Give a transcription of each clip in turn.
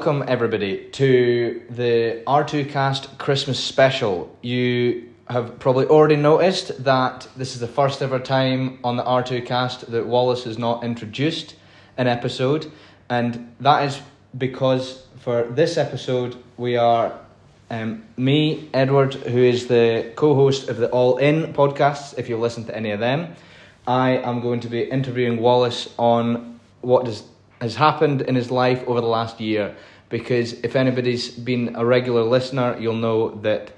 welcome everybody to the R2 Kast Christmas special. You have probably already noticed that this is the first ever time on the R2 Kast that Wallace has not introduced an episode, and that is because for this episode we are um, me, Edward, who is the co host of the All In podcasts, if you listen to any of them. I am going to be interviewing Wallace on what does, has happened in his life over the last year. Because if anybody's been a regular listener, you'll know that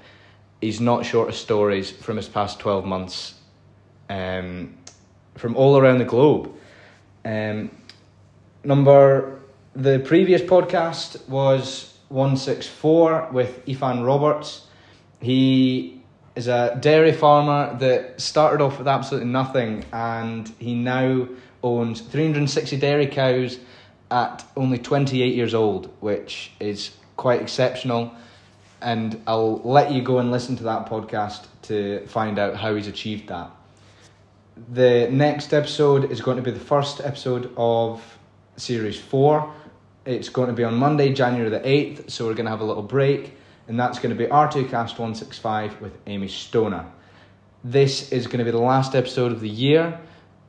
he's not short of stories from his past 12 months um, from all around the globe. Um, number, the previous podcast was 164 with Ethan Roberts. He is a dairy farmer that started off with absolutely nothing and he now owns 360 dairy cows at only 28 years old, which is quite exceptional. And I'll let you go and listen to that podcast to find out how he's achieved that. The next episode is going to be the first episode of series four it's going to be on Monday, January the 8th, so we're going to have a little break, and that's going to be R2 Kast 165 with Amy Stoner. This is going to be the last episode of the year,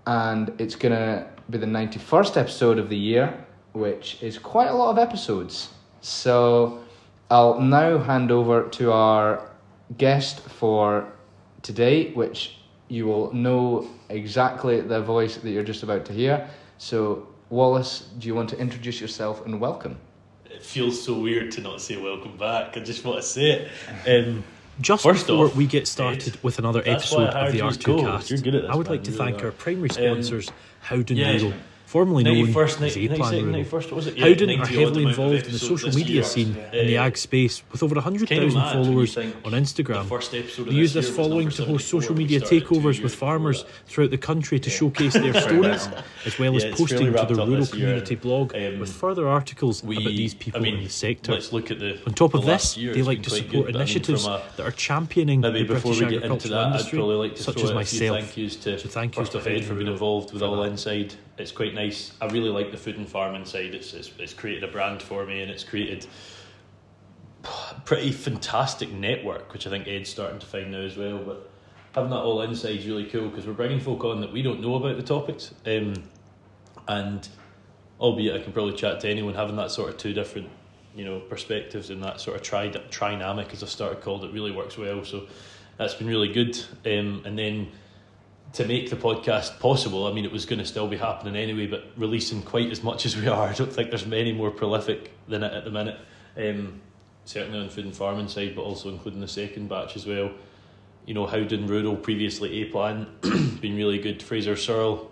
and it's going to be the 91st episode of the year, which is quite a lot of episodes. So I'll now hand over to our guest for today, which you will know exactly the voice that you're just about to hear. So Wallace, do you want to introduce yourself and welcome? It feels so weird to not say welcome back. I just want to say it. Um, just First before off, we get started with another episode of the R2 Kast, I would like to thank our primary sponsors, um, Howden yeah, Noodle formerly known as A-Plan Yeah, Howden are heavily involved in the social media scene in the ag space with over 100,000 followers on Instagram. They use this following to host social media takeovers with farmers throughout the country to showcase their stories, as well as posting to their rural community blog um, with further articles about these people in the sector. On top of this, they like to support initiatives that are championing the British agricultural industry, such as myself. So thank you to Ed for being involved with All Inside it's quite nice. I really like the food and farming side. It's, it's, it's created a brand for me and it's created a pretty fantastic network, which I think Ed's starting to find now as well. But having that all inside is really cool because we're bringing folk on that we don't know about the topics. Um, and albeit I can probably chat to anyone, having that sort of two different you know perspectives and that sort of tri trinamic as I've started called it really works well. So that's been really good. Um, and then to make the podcast possible. I mean, it was going to still be happening anyway, but releasing quite as much as we are, I don't think there's many more prolific than it at the minute. Um, certainly on food and farming side, but also including the second batch as well. You know, Howden Rural, previously A-Plan, been really good. Fraser Searle,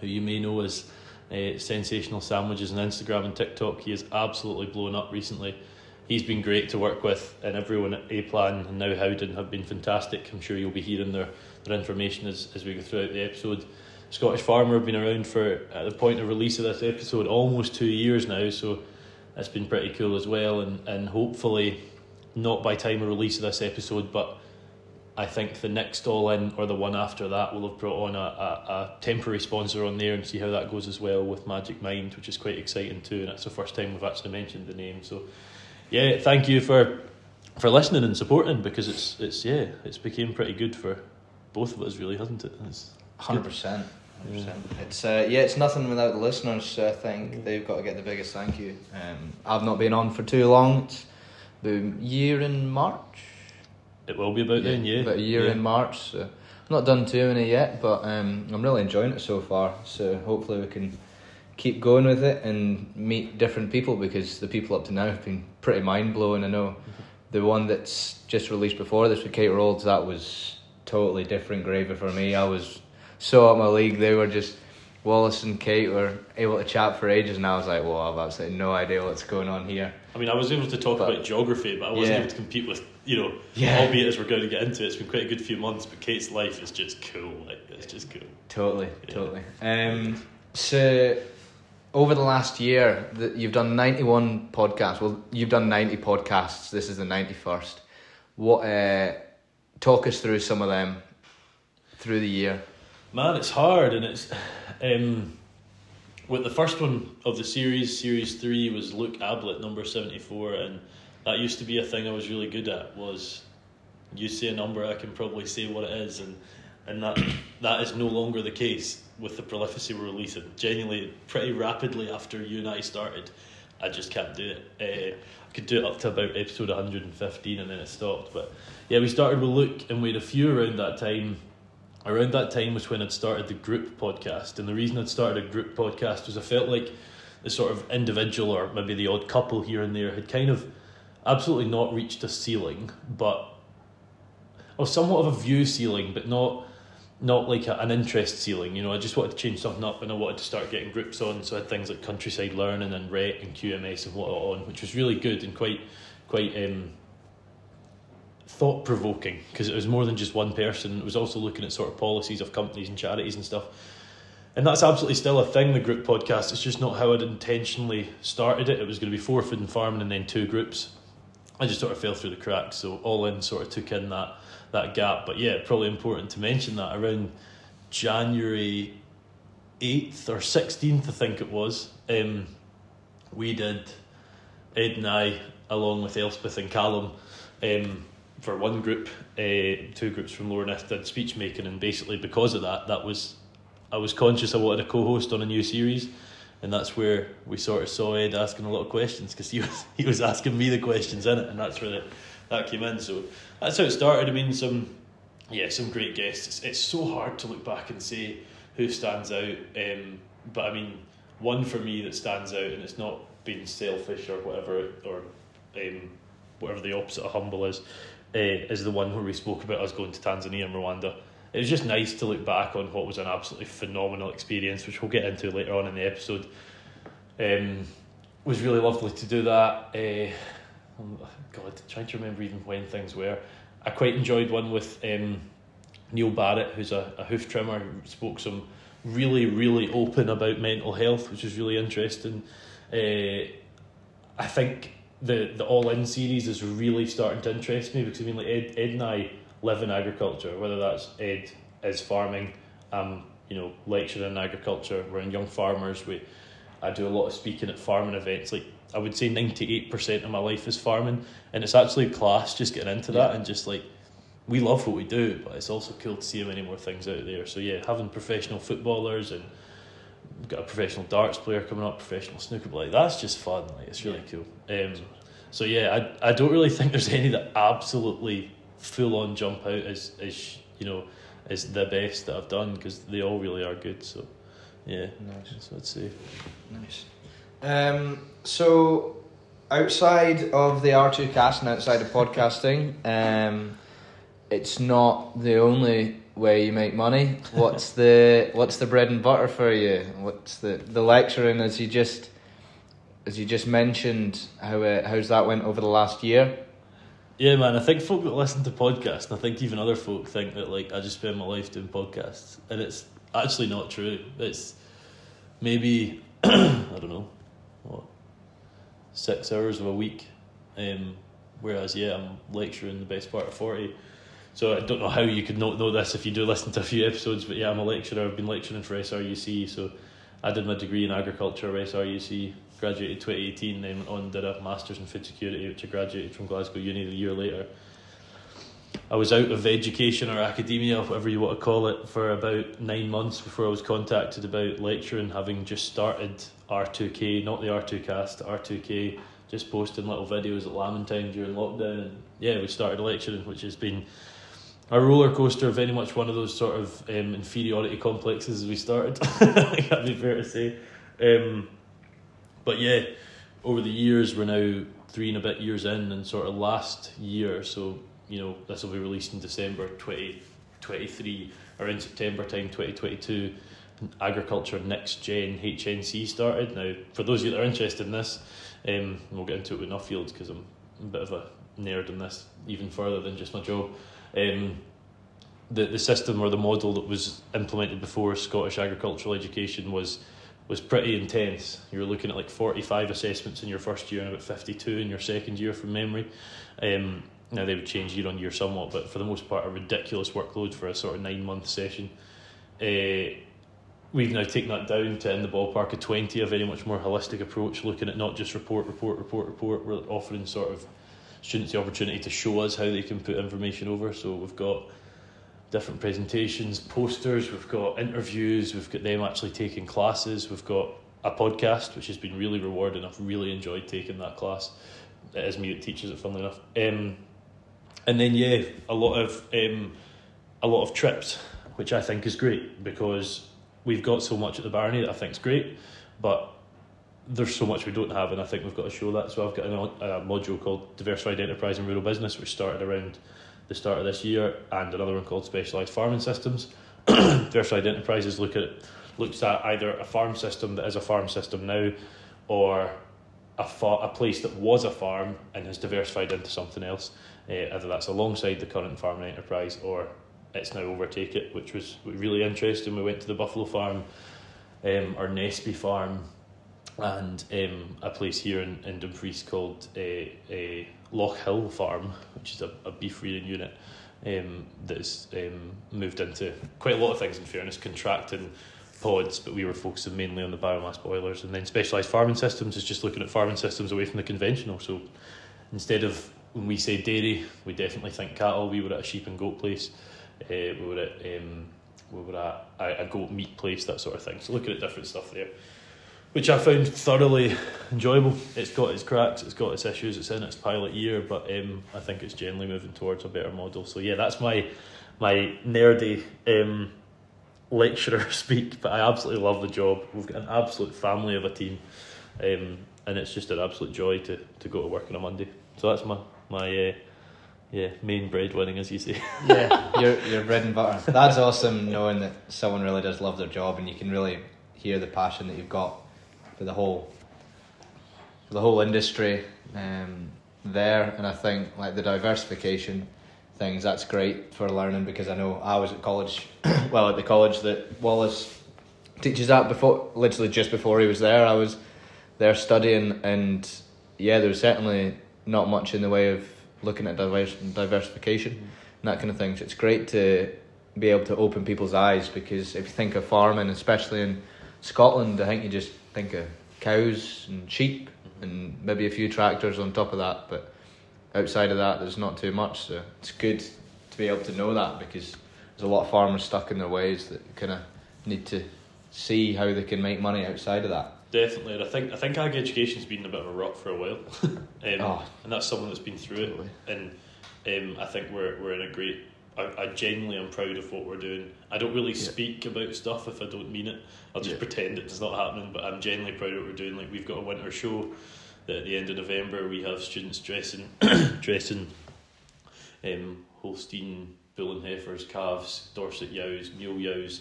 who you may know as uh, Sensational Sandwiches on Instagram and TikTok, he has absolutely blown up recently. He's been great to work with, and everyone at A-Plan and now Howden have been fantastic. I'm sure you'll be hearing their their information as, as we go throughout the episode. Scottish Farmer have been around for, at the point of release of this episode, almost two years now, so that's been pretty cool as well. And, and hopefully, not by time of release of this episode, but I think the next All In or the one after that will have brought on a, a, a, temporary sponsor on there and see how that goes as well with Magic Mind, which is quite exciting too. And it's the first time we've actually mentioned the name. So, yeah, thank you for for listening and supporting because it's it's yeah it's became pretty good for both of us really, hasn't it? Hundred percent. It's uh, yeah, it's nothing without the listeners. I think they've got to get the biggest thank you. Um, I've not been on for too long. It's the year in March. It will be about yeah, then, yeah. About a year yeah. in March. So I've not done too many yet, but um, I'm really enjoying it so far. So hopefully we can keep going with it and meet different people because the people up to now have been pretty mind blowing. I know mm-hmm. the one that's just released before this with Kate Rawles that was totally different gravy for me. I was so up my league. They were just Wallace and Kate were able to chat for ages, and I was like, "Well, I've absolutely no idea what's going on here." I mean, I was able to talk but, about geography, but I wasn't yeah. able to compete with you know. Yeah. Albeit as we're going to get into it, it's been quite a good few months. But Kate's life is just cool. Like it's just cool. Totally, yeah. totally. Um, so over the last year, that you've done ninety one podcasts. Well, you've done ninety podcasts. This is the ninety first. What? Uh, talk us through some of them through the year. Man, it's hard, and it's um, with the first one of the series, series three was Luke Ablett, number seventy four, and that used to be a thing I was really good at. Was you say a number, I can probably say what it is, and and that that is no longer the case with the prolificity we're releasing. Genuinely, pretty rapidly after you and I started, I just can't do it. Uh, I could do it up to about episode 115 and then it stopped. But yeah, we started with Luke and we had a few around that time. Around that time was when I'd started the group podcast. And the reason I'd started a group podcast was I felt like the sort of individual or maybe the odd couple here and there had kind of absolutely not reached a ceiling, but or somewhat of a view ceiling, but not not like a, an interest ceiling. You know, I just wanted to change something up, and I wanted to start getting groups on. So I had things like Countryside Learning and RET and QMS and what on, which was really good and quite quite um, thought provoking because it was more than just one person. It was also looking at sort of policies of companies and charities and stuff. And that's absolutely still a thing, the group podcast. It's just not how I'd intentionally started it. It was going to be four food and farming and then two groups. I just sort of fell through the cracks. So all in sort of took in that that gap. But yeah, probably important to mention that around January 8th or 16th, I think it was, um, we did, Ed and I, along with Elspeth and Callum, um, for one group, uh, two groups from Lower Nith did speech making, and basically because of that, that was I was conscious I wanted a co-host on a new series, and that's where we sort of saw Ed asking a lot of questions because he was he was asking me the questions in it, and that's where the, that came in. So that's how it started. I mean, some yeah, some great guests. It's, it's so hard to look back and say who stands out. Um, but I mean, one for me that stands out, and it's not being selfish or whatever, or um, whatever the opposite of humble is, uh, is the one where we spoke about us going to Tanzania and Rwanda. It was just nice to look back on what was an absolutely phenomenal experience, which we'll get into later on in the episode. Um, was really lovely to do that. Uh, God, trying to remember even when things were. I quite enjoyed one with um, Neil Barrett, who's a, a hoof trimmer, who spoke some really, really open about mental health, which was really interesting. Uh, I think the the All In series is really starting to interest me because I mean, like Ed, Ed and I live in agriculture, whether that's Ed is farming, um, you know, lecturing in agriculture, we're in Young Farmers, we I do a lot of speaking at farming events, like I would say 98% of my life is farming. And it's actually a class just getting into that yeah. and just like, we love what we do, but it's also cool to see how many more things out there. So yeah, having professional footballers and got a professional darts player coming up, professional snooker player, like that's just fun. Like it's really yeah. cool. Um, so yeah, I I don't really think there's any that absolutely full on jump out as as you know as the best that I've done because they all really are good. So yeah, nice. So I'd say. Nice. Um, so, outside of the R2 Kast and outside of podcasting, um, it's not the only way you make money. What's the what's the bread and butter for you? What's the the lecturing as you just as you just mentioned how it, how's that went over the last year? Yeah, man. I think folk that listen to podcasts, and I think even other folk think that like I just spend my life doing podcasts, and it's actually not true. It's maybe I don't know six hours of a week. Um, whereas, yeah, I'm lecturing the best part of 40. So I don't know how you could not know this if you do listen to a few episodes, but yeah, I'm a lecturer. I've been lecturing for SRUC, so I did my degree in agriculture at SRUC, graduated 2018, then went on did a master's in food security, which I graduated from Glasgow Uni a year later. I was out of education or academia, whatever you want to call it, for about nine months before I was contacted about lecturing, having just started R2K, not the R2 Kast, R2K, just posting little videos at Lamantine during lockdown. And yeah, we started lecturing, which has been a roller coaster, very much one of those sort of um, inferiority complexes as we started. That'd be fair to say. Um, but yeah, over the years, we're now three and a bit years in, and sort of last year, so you know, this will be released in December 2023 or in September time 2022 agriculture next gen HNC started. Now, for those of you that are interested in this, um, we'll get into it with Nuffield because I'm a bit of a nerd in this, even further than just my job. Um, the the system or the model that was implemented before Scottish agricultural education was was pretty intense. You were looking at like forty five assessments in your first year and about fifty two in your second year from memory. Um, now they would change year on year somewhat, but for the most part, a ridiculous workload for a sort of nine month session. Uh, we've now taken that down to in the ballpark of 20, a very much more holistic approach, looking at not just report, report, report, report. We're offering sort of students the opportunity to show us how they can put information over. So we've got different presentations, posters, we've got interviews, we've got them actually taking classes, we've got a podcast, which has been really rewarding. I've really enjoyed taking that class. It is me that teaches it, funnily enough. Um, and then yeah, a lot of um, a lot of trips, which I think is great because we've got so much at the Barony that I think is great, but there's so much we don't have, and I think we've got to show that. So I've got a, a module called Diversified Enterprise and Rural Business, which started around the start of this year, and another one called Specialised Farming Systems. Diversified Enterprises look at looks at either a farm system that is a farm system now, or a fa- a place that was a farm and has diversified into something else. Uh, either that's alongside the current farming enterprise or it's now overtake it, which was really interesting. We went to the Buffalo Farm, um, or Nesby Farm, and um, a place here in, in Dumfries called a, a Loch Hill Farm, which is a, a beef rearing unit um, that's um, moved into quite a lot of things. In fairness, contracting pods, but we were focusing mainly on the biomass boilers, and then specialised farming systems is just looking at farming systems away from the conventional. So instead of when we say dairy, we definitely think cattle. We were at a sheep and goat place. Uh, we were at um, we were at a, a goat meat place, that sort of thing. So looking at different stuff there, which I found thoroughly enjoyable. It's got its cracks, it's got its issues, it's in its pilot year, but um, I think it's generally moving towards a better model. So yeah, that's my my nerdy um, lecturer speak, but I absolutely love the job. We've got an absolute family of a team, um, and it's just an absolute joy to, to go to work on a Monday. So that's my my uh, yeah, main breadwinning, as you say. yeah, your your bread and butter. That's awesome, knowing that someone really does love their job, and you can really hear the passion that you've got for the whole for the whole industry um, there. And I think like the diversification things, that's great for learning because I know I was at college, well at the college that Wallace teaches at before, literally just before he was there. I was there studying, and yeah, there's certainly not much in the way of looking at diverse, diversification and that kind of thing. So it's great to be able to open people's eyes because if you think of farming, especially in Scotland, I think you just think of cows and sheep mm-hmm. and maybe a few tractors on top of that, but outside of that, there's not too much. So it's good to be able to know that because there's a lot of farmers stuck in their ways that kind of need to see how they can make money outside of that. Definitely, and I think I think ag education's been a bit of a rut for a while, um, oh, and that's someone that's been through totally. it. And um, I think we're we're in a great. I, I genuinely am proud of what we're doing. I don't really yeah. speak about stuff if I don't mean it. I'll just yeah. pretend it's not happening. But I'm genuinely proud of what we're doing. Like we've got a winter show that at the end of November we have students dressing dressing um, Holstein bull and heifers, calves, Dorset yows, mule yows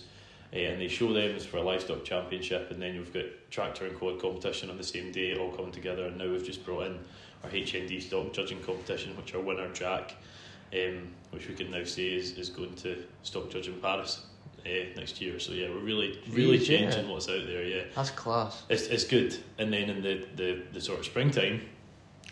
and they show them for a livestock championship, and then you've got tractor and quad competition on the same day, all coming together. And now we've just brought in our HND stock judging competition, which our winner Jack, um, which we can now say is, is going to stock judging Paris. Uh, next year, so yeah, we're really, really changing what's out there. Yeah, that's class. It's it's good. And then in the, the, the sort of springtime,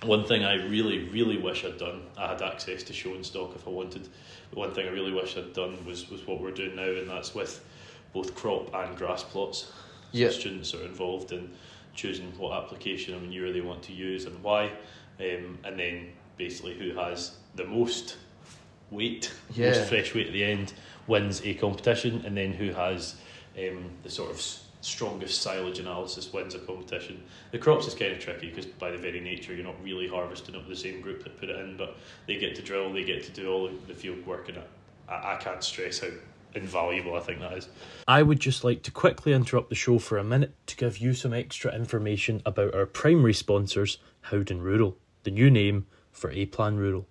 one thing I really, really wish I'd done, I had access to show and stock if I wanted. But one thing I really wish I'd done was, was what we're doing now, and that's with both crop and grass plots. So students are involved in choosing what application of manure they want to use and why, um, and then basically who has the most weight, yeah. most fresh weight at the end, wins a competition, and then who has um, the sort of strongest silage analysis wins a competition. The crops is kind of tricky because by the very nature you're not really harvesting up the same group that put it in, but they get to drill, they get to do all the field work, and I, I can't stress how invaluable I think that is. I would just like to quickly interrupt the show for a minute to give you some extra information about our primary sponsors, Howden Rural, the new name for A Plan Rural.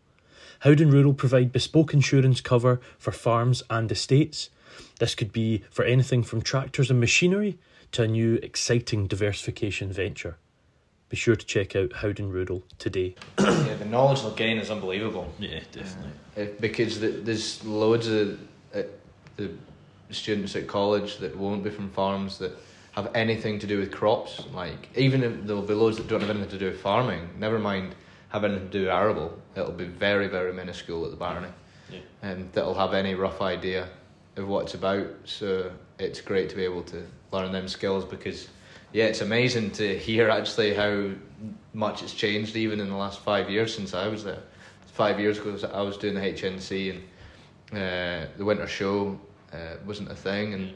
Howden Rural provide bespoke insurance cover for farms and estates. This could be for anything from tractors and machinery to a new exciting diversification venture. Be sure to check out Howden Rural today. yeah, the knowledge they'll gain is unbelievable. Yeah, definitely. Uh, because there's loads of the students at college that won't be from farms that have anything to do with crops. Like even if there'll be loads that don't have anything to do with farming. Never mind have anything to do with arable. It'll be very very minuscule at the Barony. Yeah. Um, that'll have any rough idea of what it's about. So it's great to be able to learn them skills because yeah, it's amazing to hear actually how much it's changed even in the last five years since I was there. Five years ago, I was doing the HNC and uh, the winter show uh, wasn't a thing and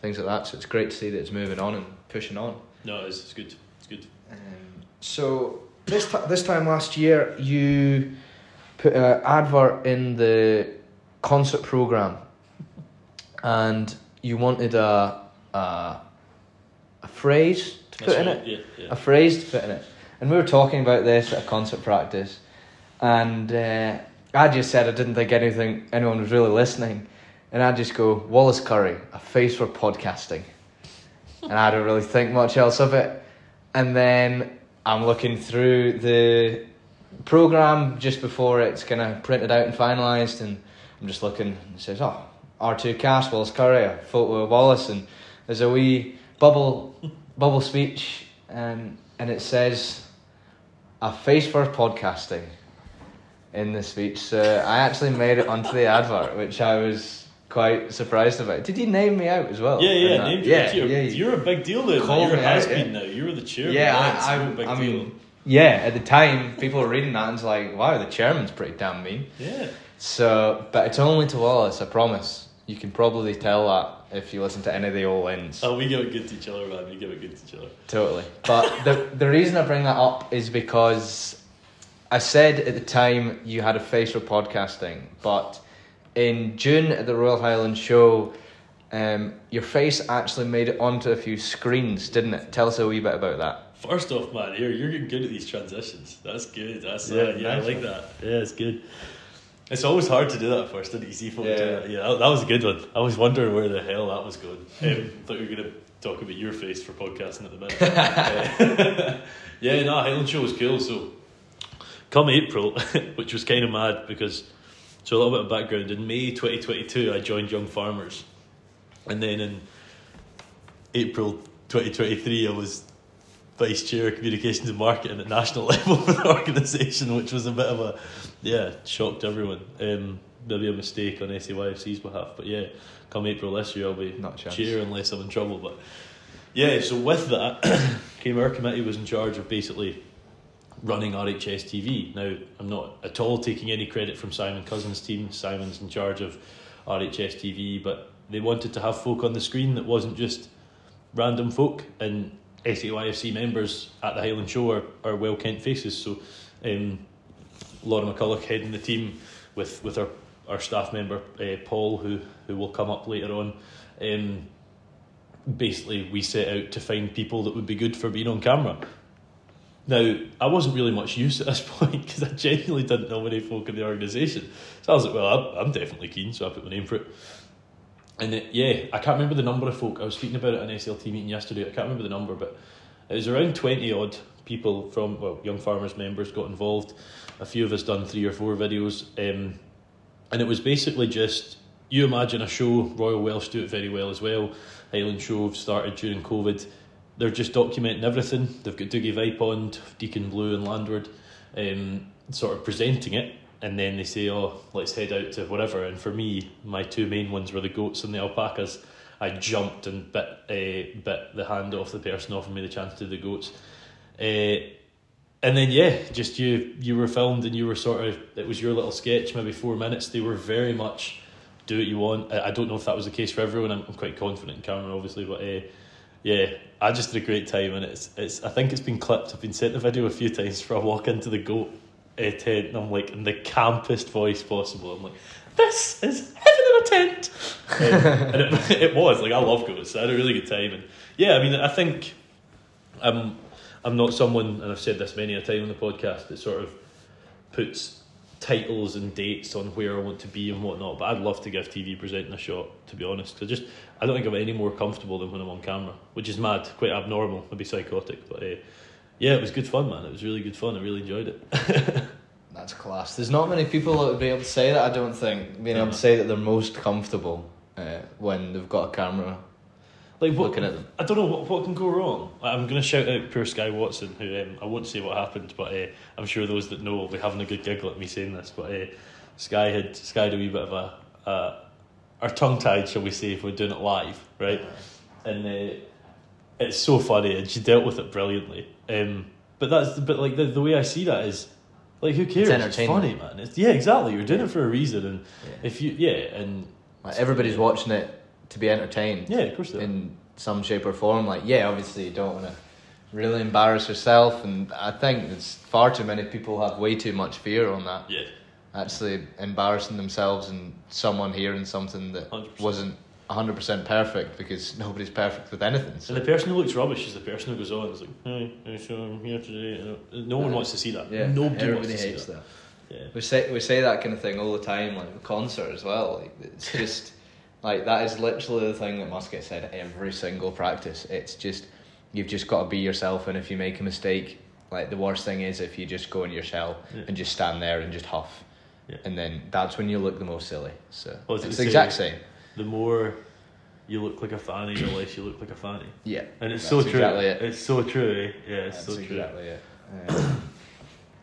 things like that. So it's great to see that it's moving on and pushing on. No, it's, it's good. It's good. Um, so this t- this time last year, you put an advert in the concert program, and you wanted a a, a phrase to put That's in right. it, yeah, yeah. a phrase to put in it, and we were talking about this at a concert practice, and uh, I just said I didn't think anything anyone was really listening, and I just go Wallace Currie, a face for podcasting, and I don't really think much else of it, and then I'm looking through the program just before it's kind of printed out and finalized, and I'm just looking. And it says, "Oh, R2 Kast, Wallace Currie, a photo of Wallace," and there's a wee bubble bubble speech, and and it says, "A face for podcasting." In the speech, so I actually made it onto the advert, which I was quite surprised about. It. Did you name me out as well? Yeah, yeah, named yeah, you're, yeah. You're a big deal now. You're a has been now. You were the chairman. Yeah, I, I, a big I deal. mean, yeah. At the time, people were reading that and it's like, wow, the chairman's pretty damn mean. Yeah. So, but it's only to Wallace. I promise. You can probably tell that if you listen to any of the old ends. Oh, we give it good to each other, man. We give it good to each other. Totally. But the the reason I bring that up is because I said at the time you had a face for podcasting, but in June at the Royal Highland Show, um, your face actually made it onto a few screens, didn't it? Tell us a wee bit about that. First off, man, you're you're getting good at these transitions. That's good. That's yeah, uh, yeah, nice I like one. that. Yeah, it's good. It's always hard to do that first, and easy for you? yeah. Yeah, that, that was a good one. I was wondering where the hell that was going. Um, thought you were gonna talk about your face for podcasting at the minute. yeah, no, Highland Show was cool. So, come April, which was kind of mad because so a little bit of background. In May 2022, I joined Young Farmers, and then in April 2023, I was vice chair of communications and marketing at national level for the organisation, which was a bit of a yeah shock to everyone. Um, maybe a mistake on SAYFC's behalf, but yeah, come April this year, I'll be Not chair unless I'm in trouble. But yeah, so with that came our committee was in charge of basically running RHS TV. Now, I'm not at all taking any credit from Simon Cousins' team. Simon's in charge of RHS TV, but they wanted to have folk on the screen that wasn't just random folk. And SAYFC members at the Highland Show are, are well kent faces. So, um, Laura McCulloch heading the team with, with our, our staff member uh, Paul, who, who will come up later on. Um, basically, we set out to find people that would be good for being on camera. Now, I wasn't really much use at this point because I genuinely didn't know many folk in the organisation. So I was like, well, I'm, I'm definitely keen, so I put my name for it. And it, yeah, I can't remember the number of folk. I was speaking about it at an SLT meeting yesterday. I can't remember the number, but it was around 20 odd people from, well, Young Farmers members got involved. A few of us done three or four videos. Um, and it was basically just, you imagine a show, Royal Welsh do it very well as well. Highland Show started during COVID they're just documenting everything. They've got Dougie Vipond, Deacon Blue, and Landward, um, sort of presenting it, and then they say, "Oh, let's head out to whatever." And for me, my two main ones were the goats and the alpacas. I jumped and bit uh, bit the hand off the person offering me the chance to do the goats. Uh, and then yeah, just you you were filmed and you were sort of it was your little sketch, maybe four minutes. They were very much do what you want. I, I don't know if that was the case for everyone. I'm, I'm quite confident in Cameron, obviously, but uh, yeah, I just had a great time, and it's it's. I think it's been clipped. I've been sent the video a few times for a walk into the goat uh, tent, and I'm like in the campest voice possible. I'm like, this is heaven in a tent, um, and it, it was like I love goats. I had a really good time, and yeah, I mean, I think I'm I'm not someone, and I've said this many a time on the podcast that sort of puts titles and dates on where I want to be and whatnot. But I'd love to give TV presenting a shot, to be honest. Cause I just I don't think I'm any more comfortable than when I'm on camera, which is mad, quite abnormal, maybe psychotic. But uh, yeah, it was good fun, man. It was really good fun. I really enjoyed it. That's class. There's not many people that would be able to say that. I don't think being able to say that they're most comfortable uh, when they've got a camera like what, looking at them. I don't know what, what can go wrong. I'm going to shout out poor Sky Watson, who um, I won't say what happened, but uh, I'm sure those that know will be having a good giggle at me saying this. But uh, Sky had Sky had a wee bit of a, a are tongue tied, shall we say, if we're doing it live, right? And uh, it's so funny, and she dealt with it brilliantly. Um, but that's but like the, the way I see that is like who cares? It's, it's funny, man. It's, yeah, exactly. You're doing it for a reason, and yeah. if you yeah, and like everybody's watching it to be entertained. Yeah, of course. In some shape or form, like yeah, obviously you don't want to really embarrass yourself, and I think it's far too many people have way too much fear on that. Yeah. Actually embarrassing themselves and someone hearing something that 100%. wasn't 100% perfect because nobody's perfect with anything. So. And the person who looks rubbish is the person who goes on. It's like, hey, so I'm here today. No one wants to see that. Yeah, Nobody everybody hates that. that. Yeah. We say we say that kind of thing all the time, like with concert as well. Like it's just like that is literally the thing that must get said every single practice. It's just you've just got to be yourself, and if you make a mistake, like the worst thing is if you just go in your shell yeah. and just stand there and just huff, yeah. and then that's when you look the most silly. So well, it's the exact same the more you look like a fanny, the less you look like a fanny. Yeah, and it's so true. Exactly it. It's so true. Eh? Yeah, it's that's so exactly true. It. Yeah.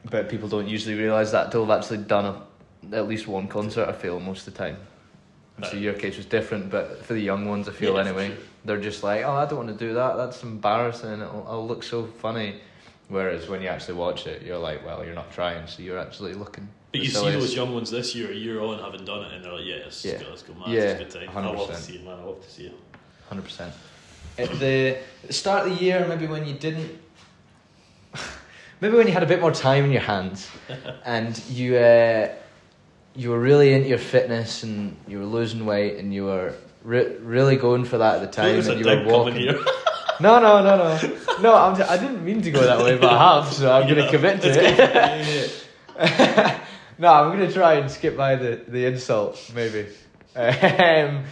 but people don't usually realise that until they've actually done a, at least one concert. I feel most of the time. So your case was different, but for the young ones, I feel yeah, anyway, sure. they're just like, oh, I don't want to do that. That's embarrassing. It'll, it'll look so funny. Whereas when you actually watch it, you're like, well, you're not trying, so you're actually looking but you see those young ones this year, a year on, having done it, and they're like, yeah, let's, yeah. Go, let's go, man. Yeah, it's a good time. 100%. I love to see it, man. I love to see it. 100%. At the start of the year, maybe when you didn't, maybe when you had a bit more time in your hands, and you uh, you were really into your fitness and you were losing weight and you were re- really going for that at the time, and you were walking. no, no, no, no, no. I'm, I didn't mean to go that way, but I have, so I'm going to commit to it. No, I'm gonna try and skip by the, the insult, maybe. Um,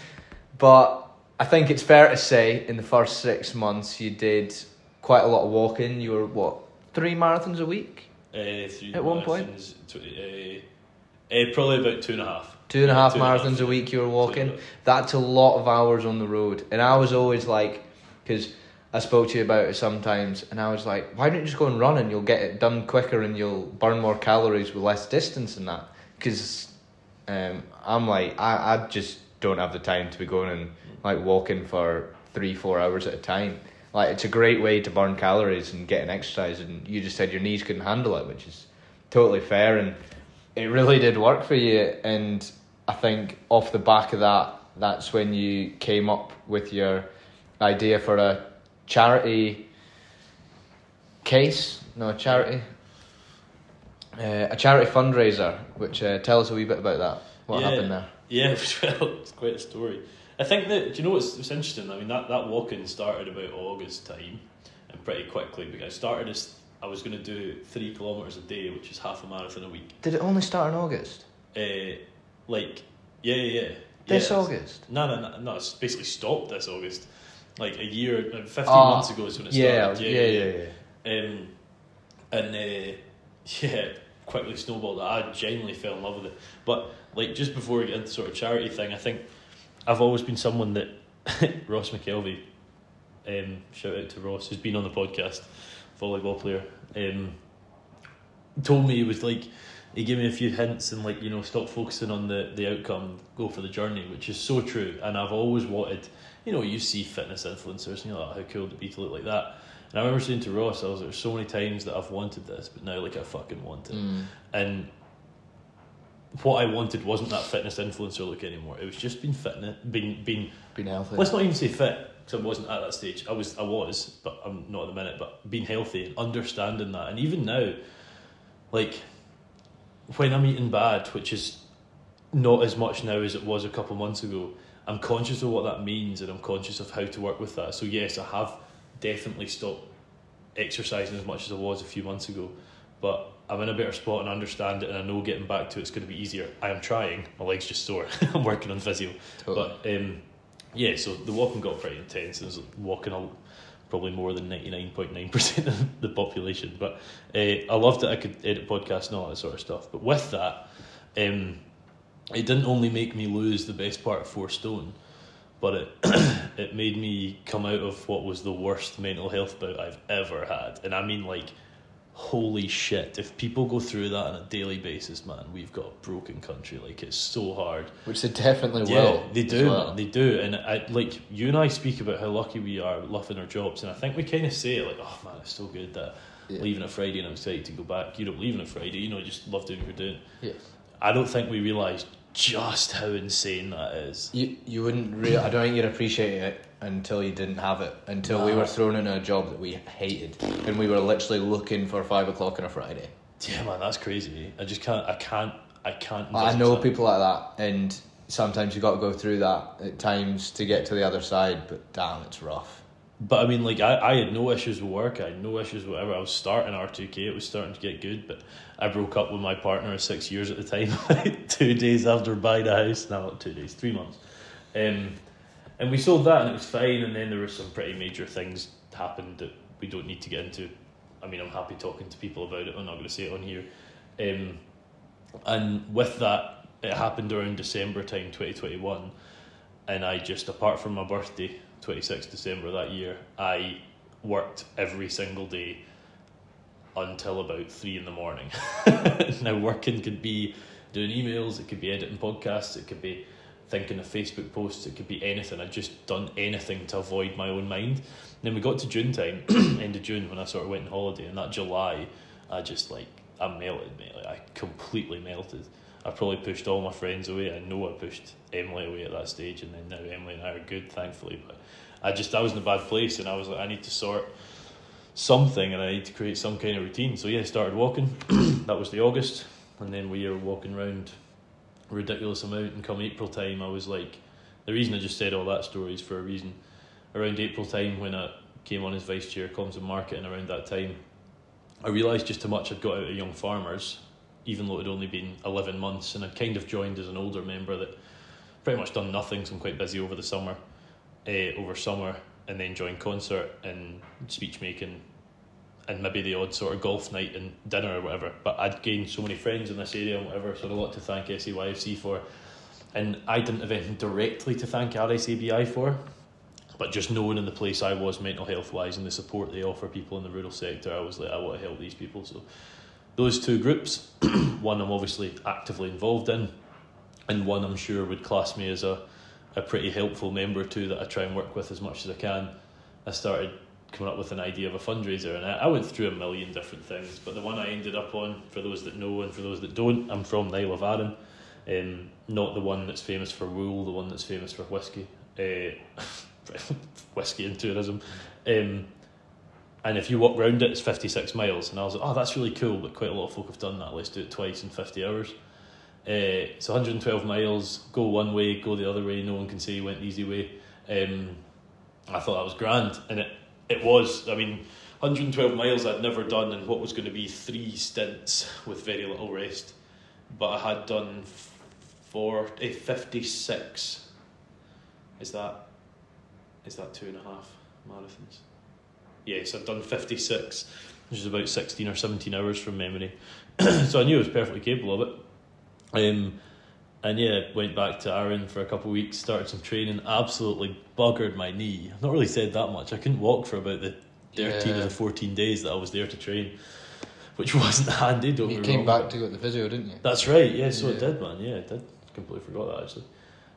but I think it's fair to say in the first six months you did quite a lot of walking. You were what three marathons a week? Uh, At one point, tw- uh, uh, probably about two and a half. Two and a half marathons a, half, a week you were walking. That's a lot of hours on the road, and I was always like, because I spoke to you about it sometimes, and I was like, why don't you just go and run and you'll get it done quicker and you'll burn more calories with less distance than that? Because um, I'm like, I, I just don't have the time to be going and like walking for three, four hours at a time. Like, it's a great way to burn calories and get an exercise, and you just said your knees couldn't handle it, which is totally fair, and it really did work for you. And I think off the back of that, that's when you came up with your idea for a charity case, no, a charity, uh, a charity fundraiser. Which uh, tell us a wee bit about that. What yeah, happened there? Yeah, well, it's quite a story. I think that do you know what's, what's interesting? I mean, that that walk-in started about August time, and pretty quickly because I started as I was going to do three kilometers a day, which is half a marathon a week. Did it only start in August? Uh, like yeah, yeah, yeah. This August? No, no, no, no. It's basically stopped this August like a year, uh, fifteen uh, months ago is when it started. Yeah, yeah, yeah, yeah. yeah. Um, and uh, yeah, quickly snowballed. I genuinely fell in love with it. But like just before we get into sort of charity thing, I think I've always been someone that Ross McKelvey, um, shout out to Ross, who's been on the podcast, volleyball player, um, told me he was like he gave me a few hints and like you know stop focusing on the the outcome, go for the journey, which is so true. And I've always wanted you know, you see fitness influencers and you're like, how cool would it be to look like that? And I remember saying to Ross, I was there's so many times that I've wanted this, but now like I fucking want it. Mm. And what I wanted wasn't that fitness influencer look anymore. It was just being fitness, being being being healthy. Let's not even say fit because I wasn't at that stage. I was I was, but I'm not at the minute. But being healthy and understanding that, and even now, like when I'm eating bad, which is not as much now as it was a couple months ago. I'm conscious of what that means and I'm conscious of how to work with that. So yes, I have definitely stopped exercising as much as I was a few months ago, but I'm in a better spot and understand it, and I know getting back to it's going to be easier. I am trying. My legs just sore. I'm working on physio, totally. but um, yeah. So the walking got pretty intense. I was walking probably more than ninety nine point nine percent of the population. But uh, I loved that I could edit podcasts and all that sort of stuff. But with that, um, it didn't only make me lose the best part of four stone, but it it made me come out of what was the worst mental health bout I've ever had, and I mean like holy shit, if people go through that on a daily basis, man, we've got a broken country. Like it's so hard. Which they definitely yeah, will. They do, well. man. They do. And I like you and I speak about how lucky we are loving our jobs, and I think we kind of say it like, oh man, it's so good that yeah. leaving a Friday and I'm excited to go back. You don't leave on a Friday, you know, just love doing what you're doing. Yeah. I don't think we realise just how insane that is. You you wouldn't really. I don't think you'd appreciate it until you didn't have it. Until we were thrown in a job that we hated, and we were literally looking for five o'clock on a Friday. Yeah, man, that's crazy. I just can't. I can't. I can't. I know that. people like that, and sometimes you got to go through that at times to get to the other side. But damn, it's rough. But I mean, like I, I had no issues with work. I had no issues with whatever. I was starting R two K. It was starting to get good, but I broke up with my partner of six years at the time. two days after buying a house. No, not two days, three months. Um, and we sold that, and it was fine. And then there were some pretty major things happened that we don't need to get into. I mean, I'm happy talking to people about it. I'm not going to say it on here. Um, and with that, it happened around December time, twenty twenty one, and I just apart from my birthday 26th December that year, I worked every single day until about three in the morning. now, working could be doing emails, it could be editing podcasts, it could be thinking of Facebook posts, it could be anything. I'd just done anything to avoid my own mind. And then we got to June time, end of June, when I sort of went on holiday, and that July, I just like, I melted, mate. Like, I completely melted. I probably pushed all my friends away. I know I pushed Emily away at that stage, and then now Emily and I are good, thankfully. But I just I was in a bad place, and I was like, I need to sort something, and I need to create some kind of routine. So yeah, I started walking. that was the August, and then we were walking around a ridiculous amount. And come April time, I was like, the reason I just said all that story is for a reason. Around April time, when I came on as vice chair comms and marketing, around that time, I realised just how much I'd got out of young farmers, even though it had only been eleven months, and I'd kind of joined as an older member that pretty much done nothing. So I'm quite busy over the summer uh, over summer and then join concert and speech making and maybe the odd sort of golf night and dinner or whatever. But I'd gained so many friends in this area and whatever, so a lot to thank SAYFC for. And I didn't have anything directly to thank RSABI for, but just knowing in the place I was mental health wise and the support they offer people in the rural sector, I was like, I want to help these people. So those two groups, one I'm obviously actively involved in, and one I'm sure would class me as a a pretty helpful member too that I try and work with as much as I can. I started coming up with an idea of a fundraiser and I, I went through a million different things but the one I ended up on for those that know and for those that don't I'm from the Isle of Arran um, not the one that's famous for wool the one that's famous for whiskey uh, whiskey and tourism um, and if you walk round it it's 56 miles and I was like oh that's really cool but quite a lot of folk have done that let's do it twice in 50 hours uh, it's 112 miles, go one way, go the other way, no one can say you went the easy way. Um, I thought that was grand, and it, it was. I mean, 112 miles I'd never done in what was going to be three stints with very little rest, but I had done four, eh, 56. Is that is that two and a half marathons? Yes, I've done 56, which is about 16 or 17 hours from memory. so I knew I was perfectly capable of it. Um, and yeah, went back to Arran for a couple of weeks, started some training, absolutely buggered my knee. I've not really said that much. I couldn't walk for about the 13 yeah. or the 14 days that I was there to train, which wasn't handy. Don't you came back to get the physio, didn't you? That's right, yeah, so yeah. it did, man. Yeah, it did. Completely forgot that actually.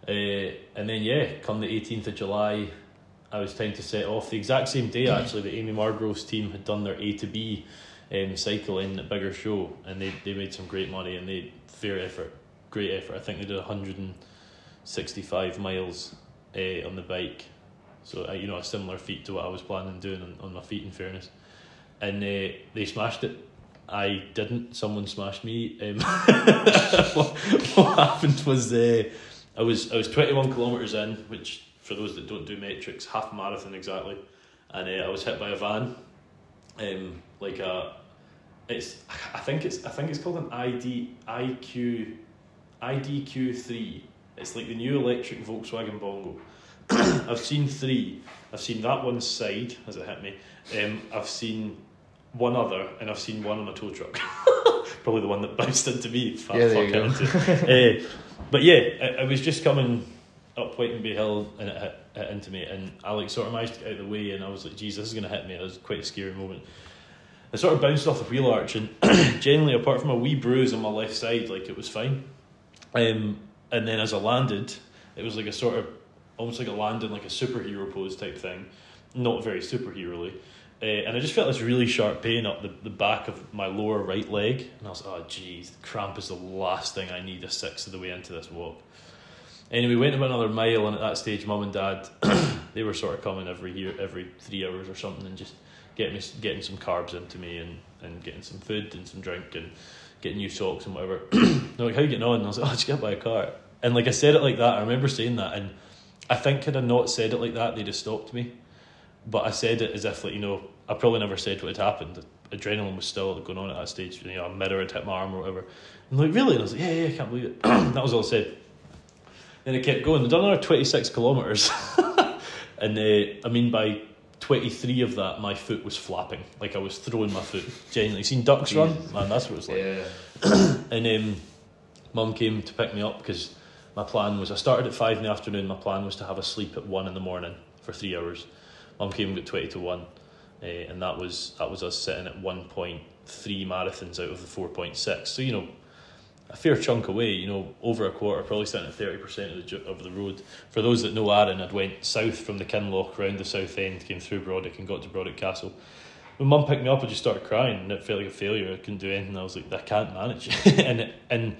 Uh, and then, yeah, come the 18th of July, I was time to set off. The exact same day, actually, that Amy Margrove's team had done their A to B um, cycle in a bigger show, and they, they made some great money and they fair effort, great effort. I think they did 165 miles uh, on the bike, so uh, you know a similar feat to what I was planning on doing on, on my feet. In fairness, and uh, they smashed it. I didn't. Someone smashed me. Um, what, what, happened was uh, I was I was 21 kilometers in, which for those that don't do metrics, half marathon exactly, and uh, I was hit by a van, um, like a it's I think it's I think it's called an ID IQ IDQ three. It's like the new electric Volkswagen Bongo. I've seen three. I've seen that one side as it hit me. Um, I've seen one other, and I've seen one on a tow truck. Probably the one that bounced into me. Fat yeah, fuck into. uh, but yeah, I, I, was just coming up Whiting Bay Hill, and it hit, hit, into me, and I like sort of managed to get out of the way, and I was like, "Geez, this is gonna hit me." It was quite a scary moment. I sort of bounced off the wheel arch, and generally, apart from a wee bruise on my left side, like it was fine. Um, and then as I landed, it was like a sort of almost like a landing, like a superhero pose type thing, not very superheroly. uh, and I just felt this really sharp pain up the, the back of my lower right leg, and I was like, oh geez, cramp is the last thing I need a sixth of the way into this walk. Anyway, we went about another mile, and at that stage, mum and dad, they were sort of coming every year, every three hours or something, and just getting me, getting some carbs into me, and, and getting some food and some drink, and getting new socks and whatever. They're like, "How you getting on?" And I was like, "Oh, just get by a car." And like I said it like that. I remember saying that, and I think had I not said it like that, they'd have stopped me. But I said it as if like you know, I probably never said what had happened. Adrenaline was still going on at that stage. You know, a mirror had hit my arm or whatever. And like, really? And I was like, yeah, yeah, I can't believe it. that was all I said. Then it kept going. I'd done another 26 kilometres. and uh, I mean, by 23 of that, my foot was flapping. Like I was throwing my foot. Genuinely. Seen ducks run? Man, that's what it was like. Yeah. and um, mum came to pick me up because my plan was I started at 5 in the afternoon. My plan was to have a sleep at 1 in the morning for three hours. Mum came at 20 to 1. Uh, and that was that was us sitting at 1.3 marathons out of the 4.6. So, you know, a fair chunk away, you know, over a quarter, probably sitting at 30% of the, of the road. For those that know Arran, I'd went south from the Kinloch, round the south end, came through Brodick and got to Brodick Castle. When mum picked me up, I just started crying and it felt like a failure. I couldn't do anything. I was like, I can't manage. and and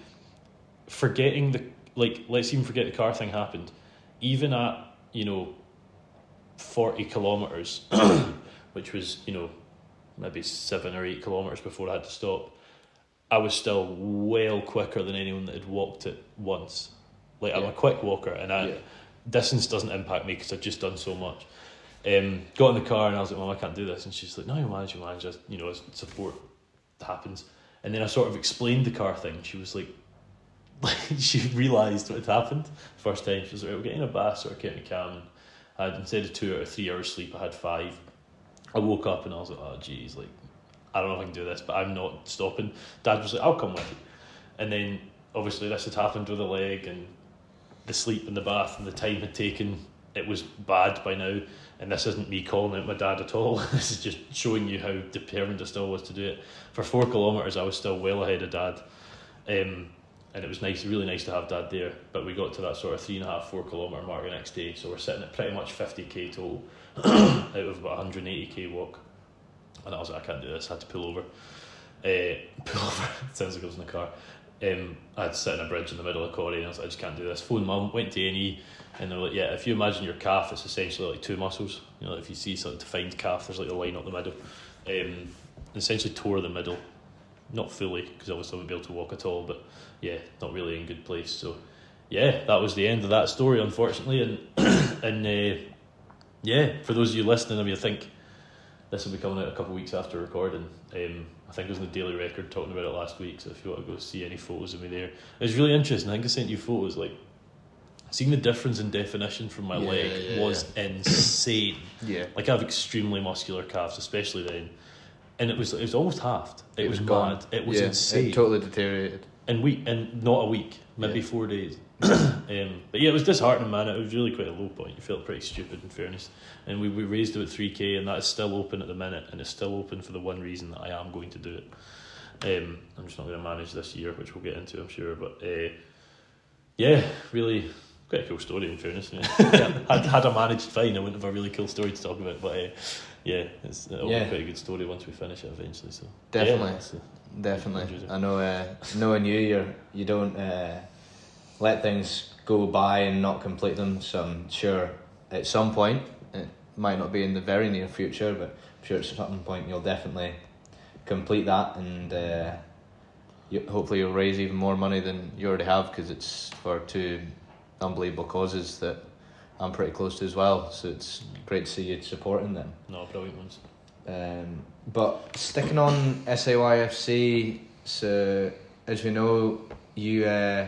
forgetting the, like, let's even forget the car thing happened. Even at, you know, 40 kilometres, which was, you know, maybe seven or eight kilometres before I had to stop I was still well quicker than anyone that had walked it once. Like I'm a quick walker, and I, yeah. distance doesn't impact me because I've just done so much. Um, got in the car and I was like, "Mom, I can't do this," and she's like, "No, you manage, you manage. Just you know, support happens." And then I sort of explained the car thing. She was like, she realised what had happened first time. She was like, "We're getting a bath or getting a cam." I had instead of two or three hours sleep, I had five. I woke up and I was like, "Oh, geez, like I don't know if I can do this, but I'm not stopping. Dad was like, I'll come with you. And then obviously this had happened with the leg and the sleep in the bath and the time had taken. It was bad by now. And this isn't me calling out my dad at all. this is just showing you how determined I still was to do it. For four kilometres, I was still well ahead of dad. Um, and it was nice, really nice to have dad there. But we got to that sort of three and a half, four kilometre mark the next day. So we're sitting at pretty much 50k total out of about 180k walk. And I was like, I can't do this. I had to pull over. Uh, pull over. sounds like I was in the car. Um, I had to sit in a bridge in the middle of Corrie and I was like, I just can't do this. Phone mum, went to A&E and they were like, yeah, if you imagine your calf, it's essentially like two muscles. You know, if you see something defined calf, there's like a line up the middle. Um, essentially tore the middle. Not fully, because obviously I wouldn't be able to walk at all, but yeah, not really in good place. So yeah, that was the end of that story, unfortunately. And and uh, yeah, for those of you listening, I mean, I think this will be coming out a couple of weeks after recording. Um, I think it was in the Daily Record talking about it last week. So if you want to go see any photos of me there, it's really interesting. I think I sent you photos. Like seeing the difference in definition from my yeah, leg yeah, was yeah. insane. yeah, like I have extremely muscular calves, especially then, and it was it was almost halved. It, it was, was mad. It was insane. It totally deteriorated. And week and not a week, maybe four days. um, but yeah, it was disheartening, man. It was really quite a low point. You felt pretty stupid, in fairness. And we, we raised it at 3k, and that is still open at the minute, and it's still open for the one reason that I am going to do it. Um, I'm just not going to manage this year, which we'll get into, I'm sure. But uh, yeah, really quite a cool story, in fairness. Yeah. had, had I managed fine, I wouldn't have a really cool story to talk about. But uh, yeah, it's it'll yeah. be quite a good story once we finish it eventually. So definitely, yeah, definitely. I know. Uh, knowing you, you're, you don't uh, let things go by and not complete them. So I'm sure at some point, it might not be in the very near future, but I'm sure at some point you'll definitely complete that and uh, you, hopefully you'll raise even more money than you already have because it's for two unbelievable causes that I'm pretty close to as well. So it's great to see you supporting them. No, brilliant ones. Um, but sticking on SAYFC, so as we know, you uh,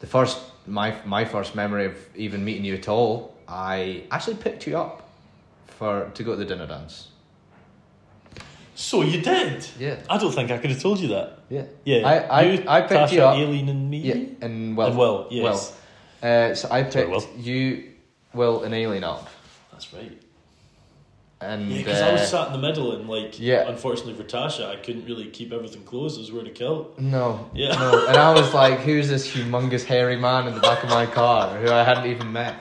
the first my my first memory of even meeting you at all, I actually picked you up for to go to the dinner dance. So you did? Yeah. I don't think I could have told you that. Yeah. Yeah. I I, you, I picked Tasha, you up. Aileen and me. Yeah. And well. And well. Yes. Uh, so I picked Sorry, Will. you, Will, and Aileen up. That's right. And yeah, because uh, I was sat in the middle, and like, yeah. unfortunately for Tasha, I couldn't really keep everything closed. I was wearing a kilt. No, yeah, no. And I was like, "Who's this humongous hairy man in the back of my car who I hadn't even met?"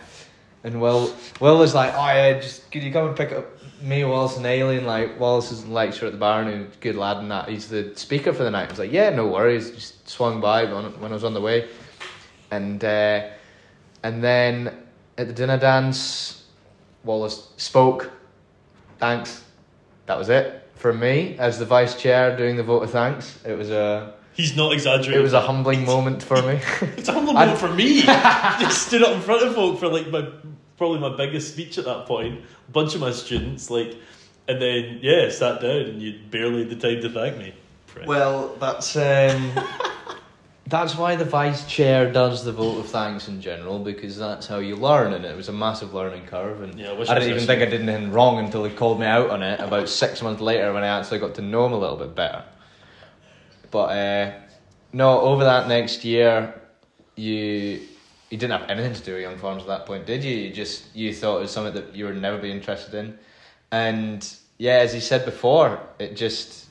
And Will, Will was like, "Oh yeah, just could you come and pick up me, Wallace, and Aileen? Like Wallace is in lecture at the bar, and he's a good lad, and that he's the speaker for the night." I was like, "Yeah, no worries." Just swung by when I was on the way, and uh, and then at the dinner dance, Wallace spoke thanks. That was it for me as the vice chair doing the vote of thanks. It was a. He's not exaggerating. It was a humbling moment for me. it's a humbling moment for me. Just stood up in front of folk for like my probably my biggest speech at that point. A bunch of my students like, and then yeah, sat down and you barely had the time to thank me. Well, that's um, that's why the vice chair does the vote of thanks in general because that's how you learn, and it was a massive learning curve. And yeah, I, I didn't even think I did anything wrong until he called me out on it about six months later when I actually got to know him a little bit better. But uh, no, over that next year, you you didn't have anything to do with young farms at that point, did you? You just you thought it was something that you would never be interested in, and yeah, as you said before, it just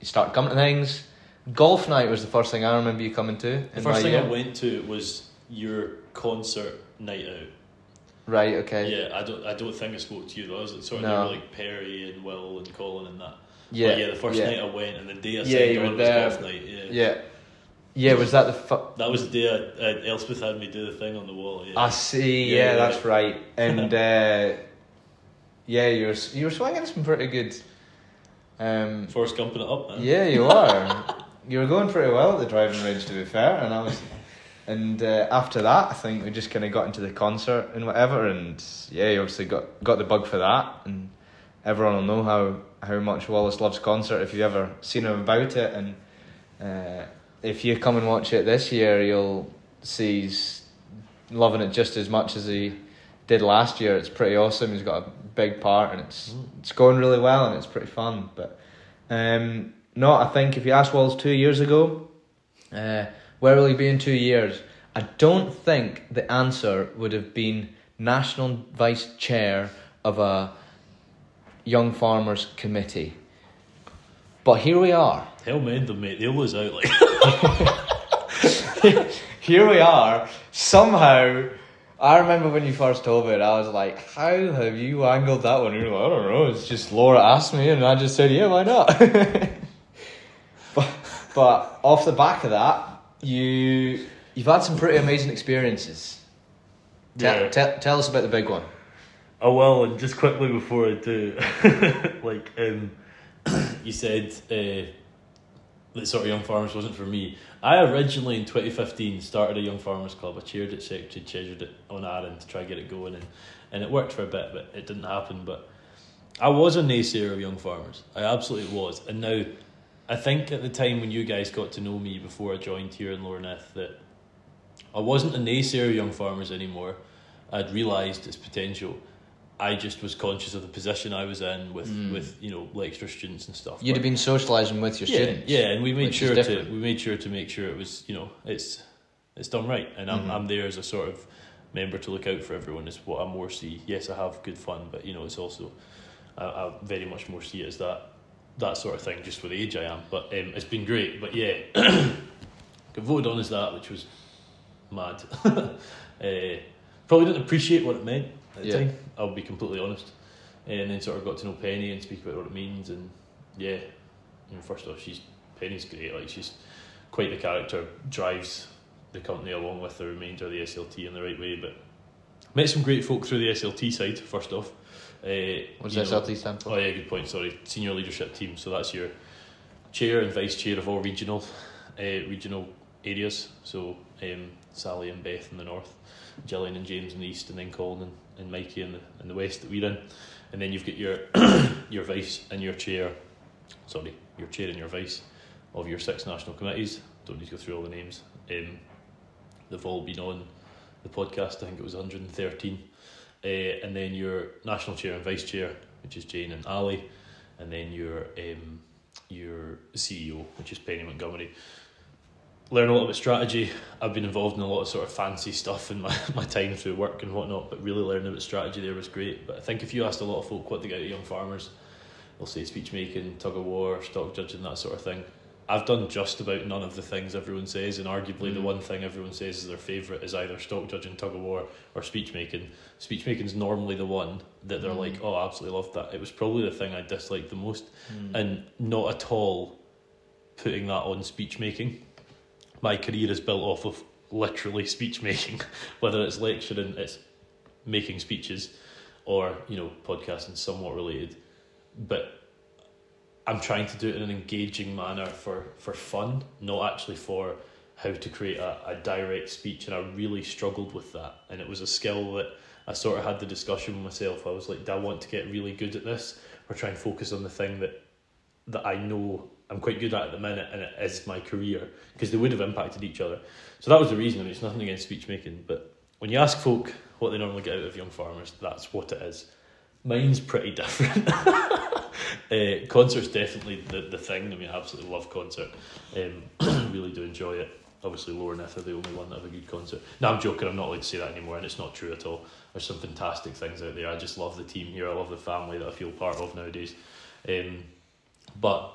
you start coming to things Golf night was the first thing I remember you coming to. The first thing year. I went to was your concert night out. Right. Okay. Yeah, I don't. I don't think I spoke to you though. I was sort of no. like Perry and Will and Colin and that. Yeah. But yeah. The first yeah. night I went, and the day I yeah, you there. golf night. Yeah. Yeah. Yeah, was that the fu- That was the day I, uh, Elspeth had me do the thing on the wall. Yeah. I see. Yeah, yeah that's right. And uh, yeah, you were you were swinging some pretty good. Um, Forrest Gumping it up. Man. Yeah, you are. you were going pretty well at the driving range, to be fair, and I was. And uh, after that, I think we just kind of got into the concert and whatever, and yeah, you obviously got got the bug for that, and everyone will know how how much Wallace loves concert if you've ever seen him about it, and uh, if you come and watch it this year, you'll see he's loving it just as much as he did last year. It's pretty awesome. He's got a big part, and it's mm. it's going really well, and it's pretty fun. But um, no, I think if you asked Walls two years ago, uh, where will he be in two years? I don't think the answer would have been national vice chair of a young farmers committee. But here we are. Hell made them, mate. They always out like. here we are. Somehow, I remember when you first told me it, I was like, "How have you angled that one?" You're like, "I don't know." It's just Laura asked me, and I just said, "Yeah, why not?" But off the back of that, you you've had some pretty amazing experiences. Tell, yeah. tell, tell us about the big one. Oh well, and just quickly before I do, like um, you said, uh, that sort of young farmers wasn't for me. I originally in twenty fifteen started a young farmers club. I chaired it, secretary, treasured it on Arran to try and get it going, and and it worked for a bit, but it didn't happen. But I was a naysayer of young farmers. I absolutely was, and now I think at the time when you guys got to know me before I joined here in Lower Nith that I wasn't a naysayer of young farmers anymore. I'd realised its potential. I just was conscious of the position I was in with, mm. with you know lecturer students and stuff. You'd but, have been socialising with your yeah, students. Yeah, and we made sure to we made sure to make sure it was you know it's it's done right, and I'm mm-hmm. I'm there as a sort of member to look out for everyone. Is what I more see. Yes, I have good fun, but you know it's also I, I very much more see it as that that sort of thing, just for the age I am. But um, it's been great. But yeah, got voted on as that, which was mad. uh, probably didn't appreciate what it meant at the yeah. time. I'll be completely honest. And then sort of got to know Penny and speak about what it means. And yeah, you know, first off, she's Penny's great. Like she's quite the character. Drives the company along with the remainder of the SLT in the right way. But met some great folk through the SLT side. First off. Uh, what does stand for? Oh yeah, good point. Sorry, senior leadership team. So that's your chair and vice chair of all regional uh, regional areas. So um, Sally and Beth in the north, Gillian and James in the east, and then Colin and, and Mikey in the in the west that we're in. And then you've got your your vice and your chair. Sorry, your chair and your vice of your six national committees. Don't need to go through all the names. Um, they've all been on the podcast. I think it was 113 uh, and then your national chair and vice chair, which is Jane and Ali, and then your um, your CEO, which is Penny Montgomery. learn a lot about strategy. I've been involved in a lot of sort of fancy stuff in my, my time through work and whatnot, but really learning about strategy there was great. But I think if you asked a lot of folk what they get out of young farmers, they'll say speech making, tug of war, stock judging, that sort of thing. I've done just about none of the things everyone says, and arguably mm. the one thing everyone says is their favourite is either stock judging, tug of war, or speech making. Speech making is normally the one that they're mm. like, oh, I absolutely loved that. It was probably the thing I disliked the most, mm. and not at all putting that on speech making. My career is built off of literally speech making, whether it's lecturing, it's making speeches, or you know, podcasting somewhat related. But I'm trying to do it in an engaging manner for, for fun, not actually for how to create a, a direct speech. And I really struggled with that. And it was a skill that I sort of had the discussion with myself. I was like, do I want to get really good at this or try and focus on the thing that that I know I'm quite good at at the minute and it is my career? Because they would have impacted each other. So that was the reason. I mean, it's nothing against speech making, but when you ask folk what they normally get out of young farmers, that's what it is. Mine's pretty different. uh, concert's definitely the, the thing. I mean, I absolutely love concert. Um, really do enjoy it. Obviously, Lower-Nith are the only one that have a good concert. No, I'm joking. I'm not allowed to say that anymore, and it's not true at all. There's some fantastic things out there. I just love the team here. I love the family that I feel part of nowadays. Um, but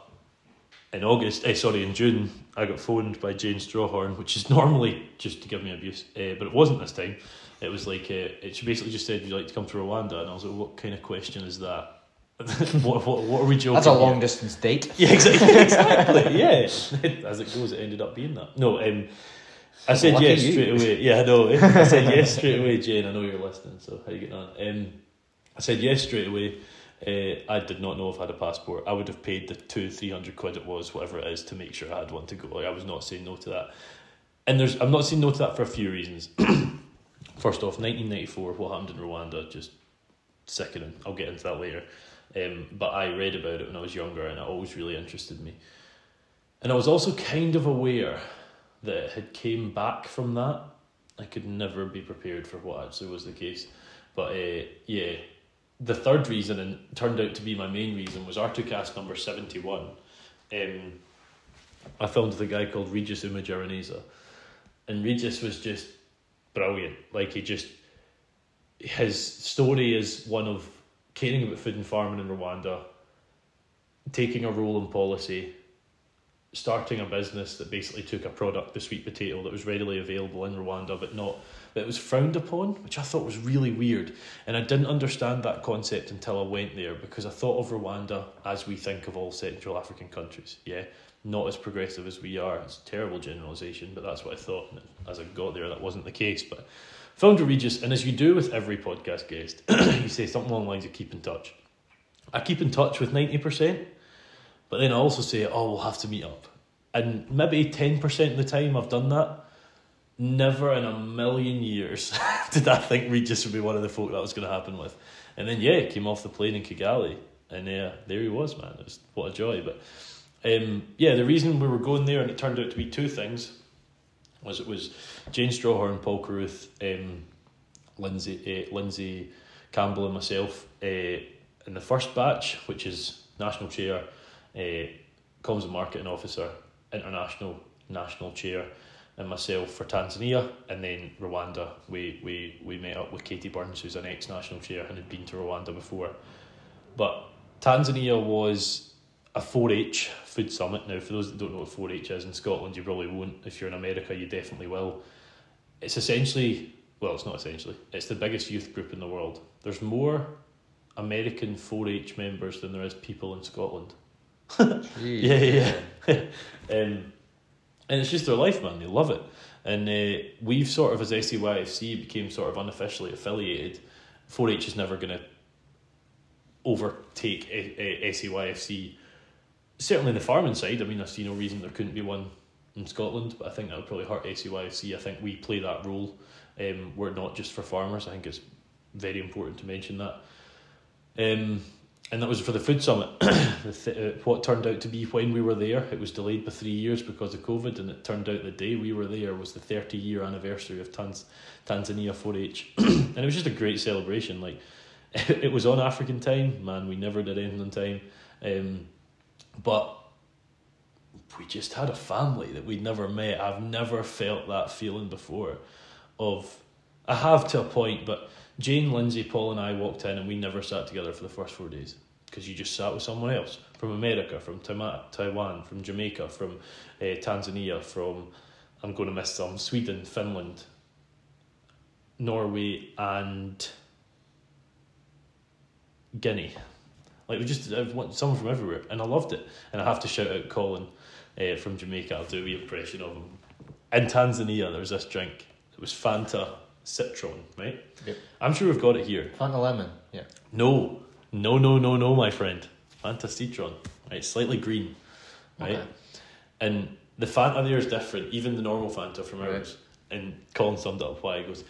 in August, eh, sorry, in June, I got phoned by Jane Strawhorn, which is normally just to give me abuse, uh, but it wasn't this time. It was like uh, it. She basically just said, "You'd you like to come to Rwanda?" And I was like, "What kind of question is that?" what, what, what are we joking? That's a long here? distance date. Yeah, exactly. exactly. yeah, as it goes, it ended up being that. No, um, I said Lucky yes you. straight away. Yeah, I know. I said yes straight away, Jane. I know you're listening. So how you getting on? Um, I said yes straight away. Uh, I did not know if I had a passport. I would have paid the two, three hundred quid it was, whatever it is, to make sure I had one to go. Like, I was not saying no to that. And there's, I'm not saying no to that for a few reasons. First off, 1994, what happened in Rwanda, just sickening. I'll get into that later. Um, but I read about it when I was younger and it always really interested me. And I was also kind of aware that it had came back from that. I could never be prepared for what actually was the case. But uh, yeah, the third reason, and turned out to be my main reason, was R2Kast number 71. Um, I filmed with a guy called Regis Umugiraneza. And Regis was just brilliant. Like he just his story is one of caring about food and farming in Rwanda, taking a role in policy, starting a business that basically took a product, the sweet potato, that was readily available in Rwanda, but not that was frowned upon, which I thought was really weird. And I didn't understand that concept until I went there because I thought of Rwanda as we think of all Central African countries. Yeah, not as progressive as we are. It's a terrible generalisation, but that's what I thought. And as I got there, that wasn't the case. But found Regis, and as you do with every podcast guest, you say something along the lines of keep in touch. I keep in touch with 90%, but then I also say, oh, we'll have to meet up. And maybe 10% of the time I've done that. Never in a million years did I think Regis would be one of the folk that was going to happen with. And then, yeah, came off the plane in Kigali, and yeah, there he was, man. It was, what a joy. But um, yeah, the reason we were going there, and it turned out to be two things, was it was Jane Strawhorn, Paul Carruth, um, Lindsay, uh, Lindsay Campbell, and myself uh, in the first batch, which is national chair, uh, comms and marketing officer, international national chair, and myself for Tanzania, and then Rwanda. We we we met up with Katie Burns, who's an ex national chair and had been to Rwanda before, but Tanzania was a 4-H food summit. Now, for those that don't know what 4-H is in Scotland, you probably won't. If you're in America, you definitely will. It's essentially, well, it's not essentially, it's the biggest youth group in the world. There's more American 4-H members than there is people in Scotland. yeah, yeah. yeah. um, and it's just their life, man. They love it. And uh, we've sort of, as SAYFC, became sort of unofficially affiliated. 4-H is never going to overtake a- a- SAYFC certainly the farming side, I mean, I see no reason there couldn't be one in Scotland, but I think that would probably hurt SAYFC. I think we play that role. Um, we're not just for farmers. I think it's very important to mention that. Um, and that was for the food summit. uh, what turned out to be when we were there, it was delayed by three years because of COVID, and it turned out the day we were there was the 30 year anniversary of Tanz- Tanzania 4 H. and it was just a great celebration. Like, it was on African time. Man, we never did anything on time. Um, but we just had a family that we'd never met. I've never felt that feeling before. Of I have to a point, but Jane, Lindsay, Paul, and I walked in, and we never sat together for the first four days because you just sat with someone else from America, from Taiwan, from Jamaica, from uh, Tanzania, from I'm going to miss some Sweden, Finland, Norway, and Guinea. Like we just someone from everywhere, and I loved it. And I have to shout out Colin uh, from Jamaica. I'll do a wee impression of him. In Tanzania, there was this drink. It was Fanta Citron, right? Yep. I'm sure we've got it here. Fanta Lemon, yeah. No, no, no, no, no, my friend. Fanta Citron, right? Slightly green, right? Okay. And the Fanta there is different, even the normal Fanta from ours. Right. And Colin summed up why. He goes,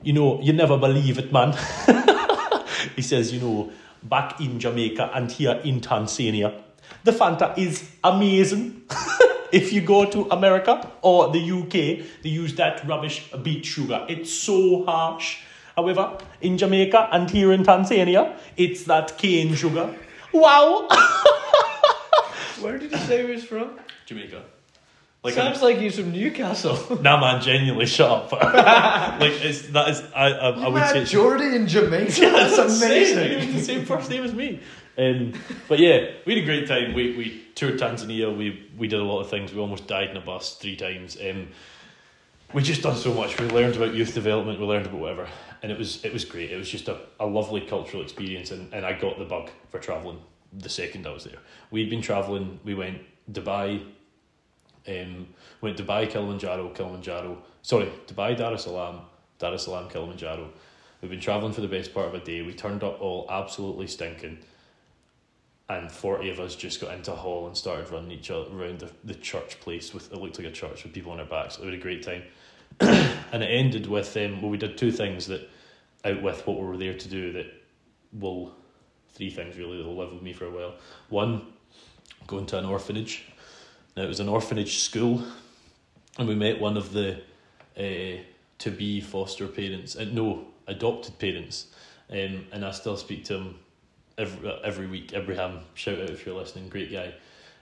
You know, you never believe it, man. he says, You know, back in Jamaica and here in Tanzania. The Fanta is amazing. if you go to America or the UK, they use that rubbish beet sugar. It's so harsh. However, in Jamaica and here in Tanzania, it's that cane sugar. Wow! Where did you say he was from? Jamaica. Like Sounds I'm, like he's from Newcastle. nah, man, genuinely, shut up. like it's that is I I, I would say Geordie in Jamaica. Yeah, that's, that's amazing. the same first name as me. Um, but yeah, we had a great time. We we toured Tanzania. We we did a lot of things. We almost died in a bus three times. Um, we just done so much. We learned about youth development. We learned about whatever, and it was it was great. It was just a, a lovely cultural experience, and, and I got the bug for traveling the second I was there. We'd been traveling. We went Dubai, um, went Dubai, Kilimanjaro, Kilimanjaro. Sorry, Dubai, Dar es Salaam, Dar es Salaam, Kilimanjaro. We've been travelling for the best part of a day. We turned up all absolutely stinking. And 40 of us just got into a hall and started running each other around the, the church place with it looked like a church with people on our backs. It was a great time. and it ended with um, well we did two things that out with what we were there to do that will three things really that will live with me for a while. One, going to an orphanage now, it was an orphanage school, and we met one of the uh, to be foster parents, uh, no, adopted parents. Um, and I still speak to him every, every week. Abraham, shout out if you're listening, great guy.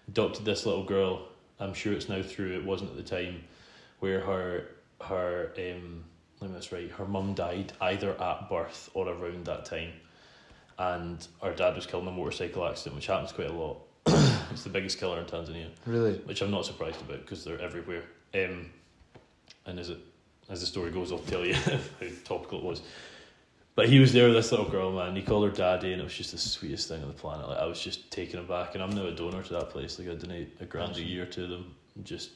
Adopted this little girl. I'm sure it's now through, it wasn't at the time, where her, her um, let me just right, her mum died either at birth or around that time. And our dad was killed in a motorcycle accident, which happens quite a lot. it's the biggest killer in Tanzania. Really? Which I'm not surprised about because they're everywhere. Um, and as it as the story goes, I'll tell you how topical it was. But he was there with this little girl, man. He called her daddy, and it was just the sweetest thing on the planet. Like I was just taken aback, and I'm now a donor to that place. Like I donate a grand a year to them. Just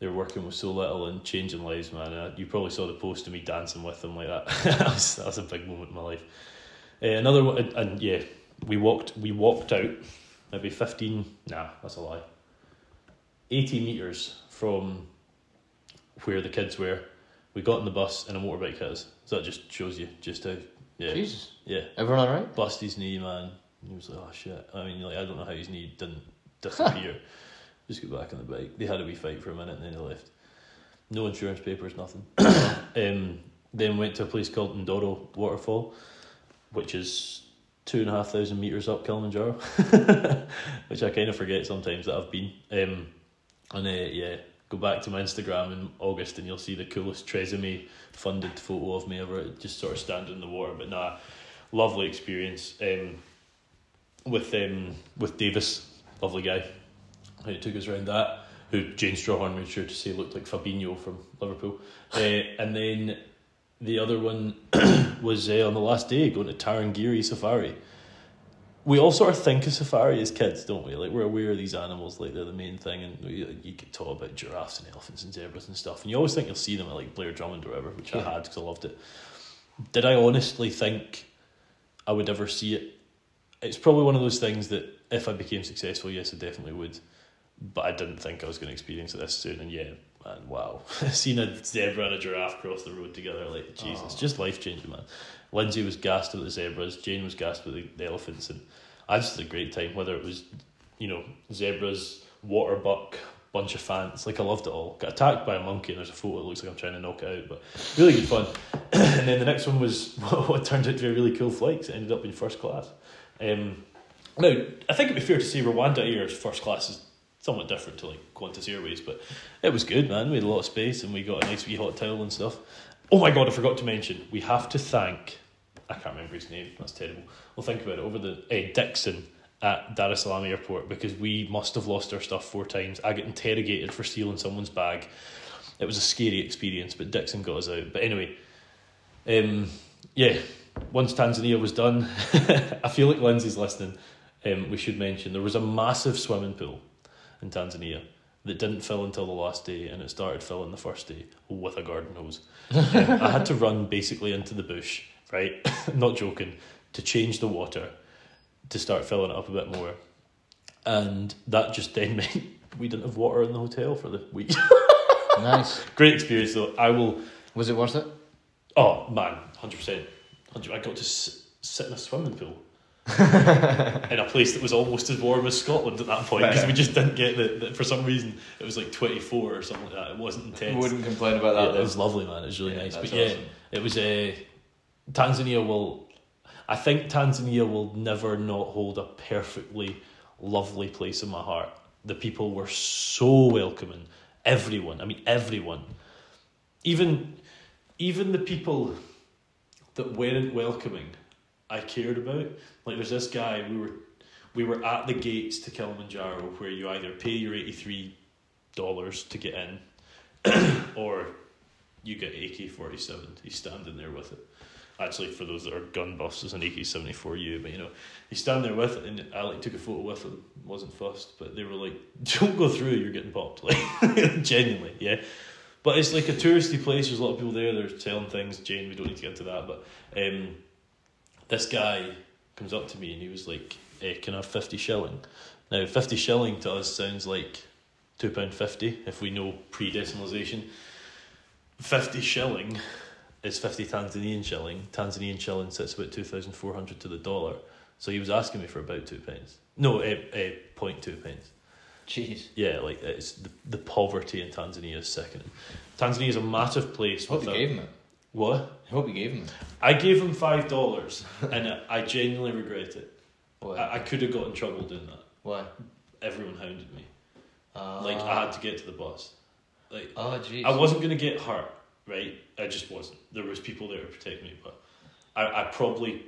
they're working with so little and changing lives, man. And you probably saw the post of me dancing with them like that. that, was, that was a big moment in my life. Uh, another one, and, and yeah, we walked we walked out maybe 15, nah, that's a lie, 80 metres from where the kids were. We got in the bus and a motorbike hit us. So that just shows you just how, yeah. Jesus. Yeah. Everyone alright? Bust his knee, man. He was like, oh shit. I mean, like, I don't know how his knee didn't disappear. just got back on the bike. They had a wee fight for a minute and then they left. No insurance papers, nothing. um, then went to a place called Ndoro Waterfall, which is two and a half thousand meters up Kilimanjaro, which I kind of forget sometimes that I've been. Um, and uh, yeah, go back to my Instagram in August and you'll see the coolest Tresemme funded photo of me ever. Just sort of standing in the water, but nah, lovely experience. Um, with um with Davis, lovely guy, who took us around that. Who Jane Strawhorn made sure to say looked like Fabinho from Liverpool, uh, and then the other one was uh, on the last day going to Tarangire Safari. We all sort of think of safari as kids, don't we? Like we're aware of these animals, like they're the main thing, and we, you could talk about giraffes and elephants and zebras and stuff, and you always think you'll see them at like Blair Drummond or whatever, which yeah. I had because I loved it. Did I honestly think I would ever see it? It's probably one of those things that if I became successful, yes, I definitely would, but I didn't think I was going to experience it this soon, and yeah, man, wow. Seen a zebra and a giraffe cross the road together, like, Jesus, oh. just life changing, man. Lindsay was gassed with the zebras, Jane was gassed with the, the elephants, and I just had a great time, whether it was, you know, zebras, water buck, bunch of fans, like, I loved it all. Got attacked by a monkey, and there's a photo that looks like I'm trying to knock it out, but really good fun. and then the next one was what turned out to be a really cool flight, it ended up in first class. Um, now, I think it'd be fair to say Rwanda Air's first class is somewhat different to like Qantas Airways, but it was good, man. We had a lot of space and we got a nice wee hot towel and stuff. Oh my god, I forgot to mention, we have to thank, I can't remember his name, that's terrible. We'll think about it over the, uh, Dixon at Dar es Salaam airport because we must have lost our stuff four times. I got interrogated for stealing someone's bag. It was a scary experience, but Dixon got us out. But anyway, um, yeah, once Tanzania was done, I feel like Lindsay's listening. Um, we should mention there was a massive swimming pool in Tanzania that didn't fill until the last day, and it started filling the first day with a garden hose. um, I had to run basically into the bush, right? Not joking, to change the water to start filling it up a bit more, and that just then meant we didn't have water in the hotel for the week. nice, great experience though. I will. Was it worth it? Oh man, hundred percent. Hundred. I got to sit in a swimming pool in a place that was almost as warm as Scotland at that point because we just didn't get the, the, for some reason it was like 24 or something like that. It wasn't intense. We wouldn't complain about that yeah, it was lovely man. It was really yeah, nice. but awesome. yeah it was a uh, Tanzania will I think Tanzania will never not hold a perfectly lovely place in my heart. The people were so welcoming. Everyone I mean everyone. Even even the people that weren't welcoming I cared about. Like there's this guy we were we were at the gates to Kilimanjaro where you either pay your eighty three dollars to get in or you get AK forty seven. He's standing there with it. Actually, for those that are gun buffs, it's an AK seventy four U. But you know, he's standing there with it, and I like took a photo with him. wasn't fussed, but they were like, "Don't go through. You're getting popped." Like genuinely, yeah. But it's like a touristy place. There's a lot of people there. They're selling things. Jane, we don't need to get into that, but um, this guy comes up to me and he was like, eh, "Can I have fifty shilling?" Now, fifty shilling to us sounds like two pound fifty if we know pre decimalisation. Fifty shilling is fifty Tanzanian shilling. Tanzanian shilling sits about two thousand four hundred to the dollar. So he was asking me for about two pence. No, a, a point two pence. Jeez. Yeah, like it's the, the poverty in Tanzania is sickening. Tanzania is a massive place. What you gave him it? What? I hope you gave him. I gave him five dollars, and I genuinely regret it. Why? I, I could have got in trouble doing that. Why? Everyone hounded me. Uh, like I had to get to the bus. Like oh jeez. I wasn't gonna get hurt, right? I just wasn't. There was people there to protect me, but I, I probably,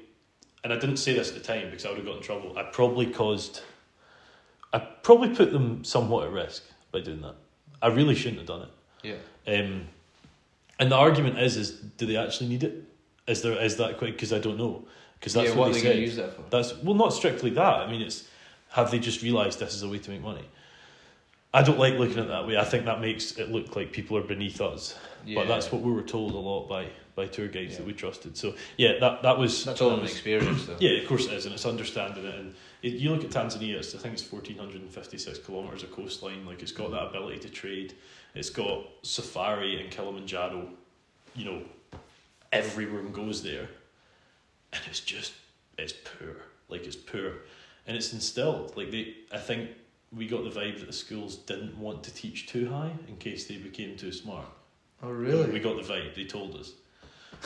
and I didn't say this at the time because I would have got in trouble. I probably caused. I probably put them somewhat at risk by doing that. I really shouldn't have done it. Yeah. Um, and the argument is, is do they actually need it? Is there is that quick? Because I don't know. Because that's yeah, what, what they, they use that for. That's well, not strictly that. I mean, it's have they just realised this is a way to make money? I don't like looking at it that way. I think that makes it look like people are beneath us. Yeah. But that's what we were told a lot by by tour guides yeah. that we trusted. So yeah, that that was that's all an experience, though. Yeah, of course it is, and it's understanding it. And it, you look at Tanzania; it's, I think it's fourteen hundred and fifty six kilometers of coastline. Like it's got that ability to trade. It's got safari and Kilimanjaro you know, everyone goes there, and it's just it's poor. Like it's poor, and it's instilled. Like they, I think we got the vibe that the schools didn't want to teach too high in case they became too smart. Oh really? We got the vibe. They told us.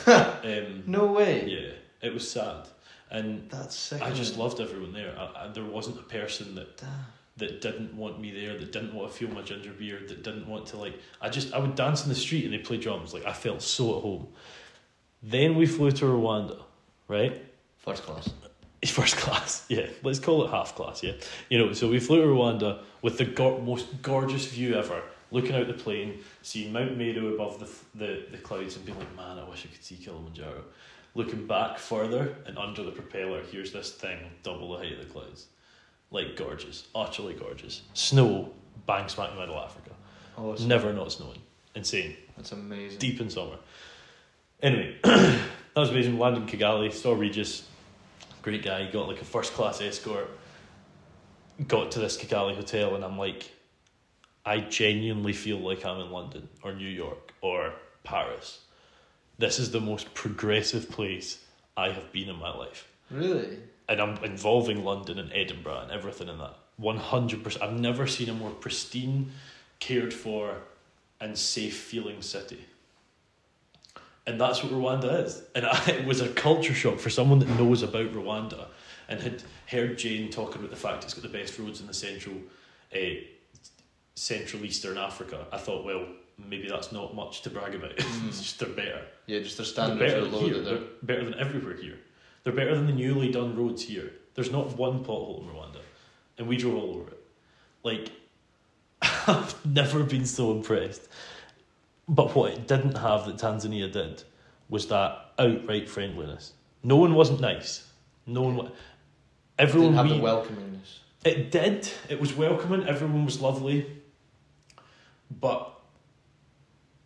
um, no way. Yeah, it was sad, and that's sick. I just loved everyone there. I, I, there wasn't a person that. Damn that didn't want me there, that didn't want to feel my ginger beard, that didn't want to like. I just I would dance in the street and they play drums. Like I felt so at home. Then we flew to Rwanda, right? First class. First class, yeah. Let's call it half class, yeah. You know, so we flew to Rwanda with the go- most gorgeous view ever, looking out the plane, seeing Mount Meru above the, the the clouds, and being like, man, I wish I could see Kilimanjaro. Looking back further and under the propeller, here's this thing double the height of the clouds like gorgeous, utterly gorgeous. Snow, bang smack in the middle of Africa. Awesome. Never not snowing. Insane. That's amazing. Deep in summer. Anyway, that was amazing. Landed in Kigali, saw Regis. Great guy. Got like a first class escort. Got to this Kigali hotel, and I'm like, I genuinely feel like I'm in London or New York or Paris. This is the most progressive place I have been in my life. Really? And I'm involving London and Edinburgh and everything in that. One hundred percent. I've never seen a more pristine, cared for, and safe feeling city. And that's what Rwanda is. And I, it was a culture shock for someone that knows about Rwanda and had heard Jane talking about the fact it's got the best roads in the central uh, Central Eastern Africa, I thought, well, maybe that's not much to brag about. Mm. it's just they're better. Yeah, just their standards they're better than here. They're... they're better than everywhere here. They're better than the newly done roads here. There's not one pothole in Rwanda, and we drove all over it. Like, I've never been so impressed. But what it didn't have that Tanzania did was that outright friendliness. No one wasn't nice. No one. Everyone didn't have we, the welcomingness. It did. It was welcoming. Everyone was lovely. But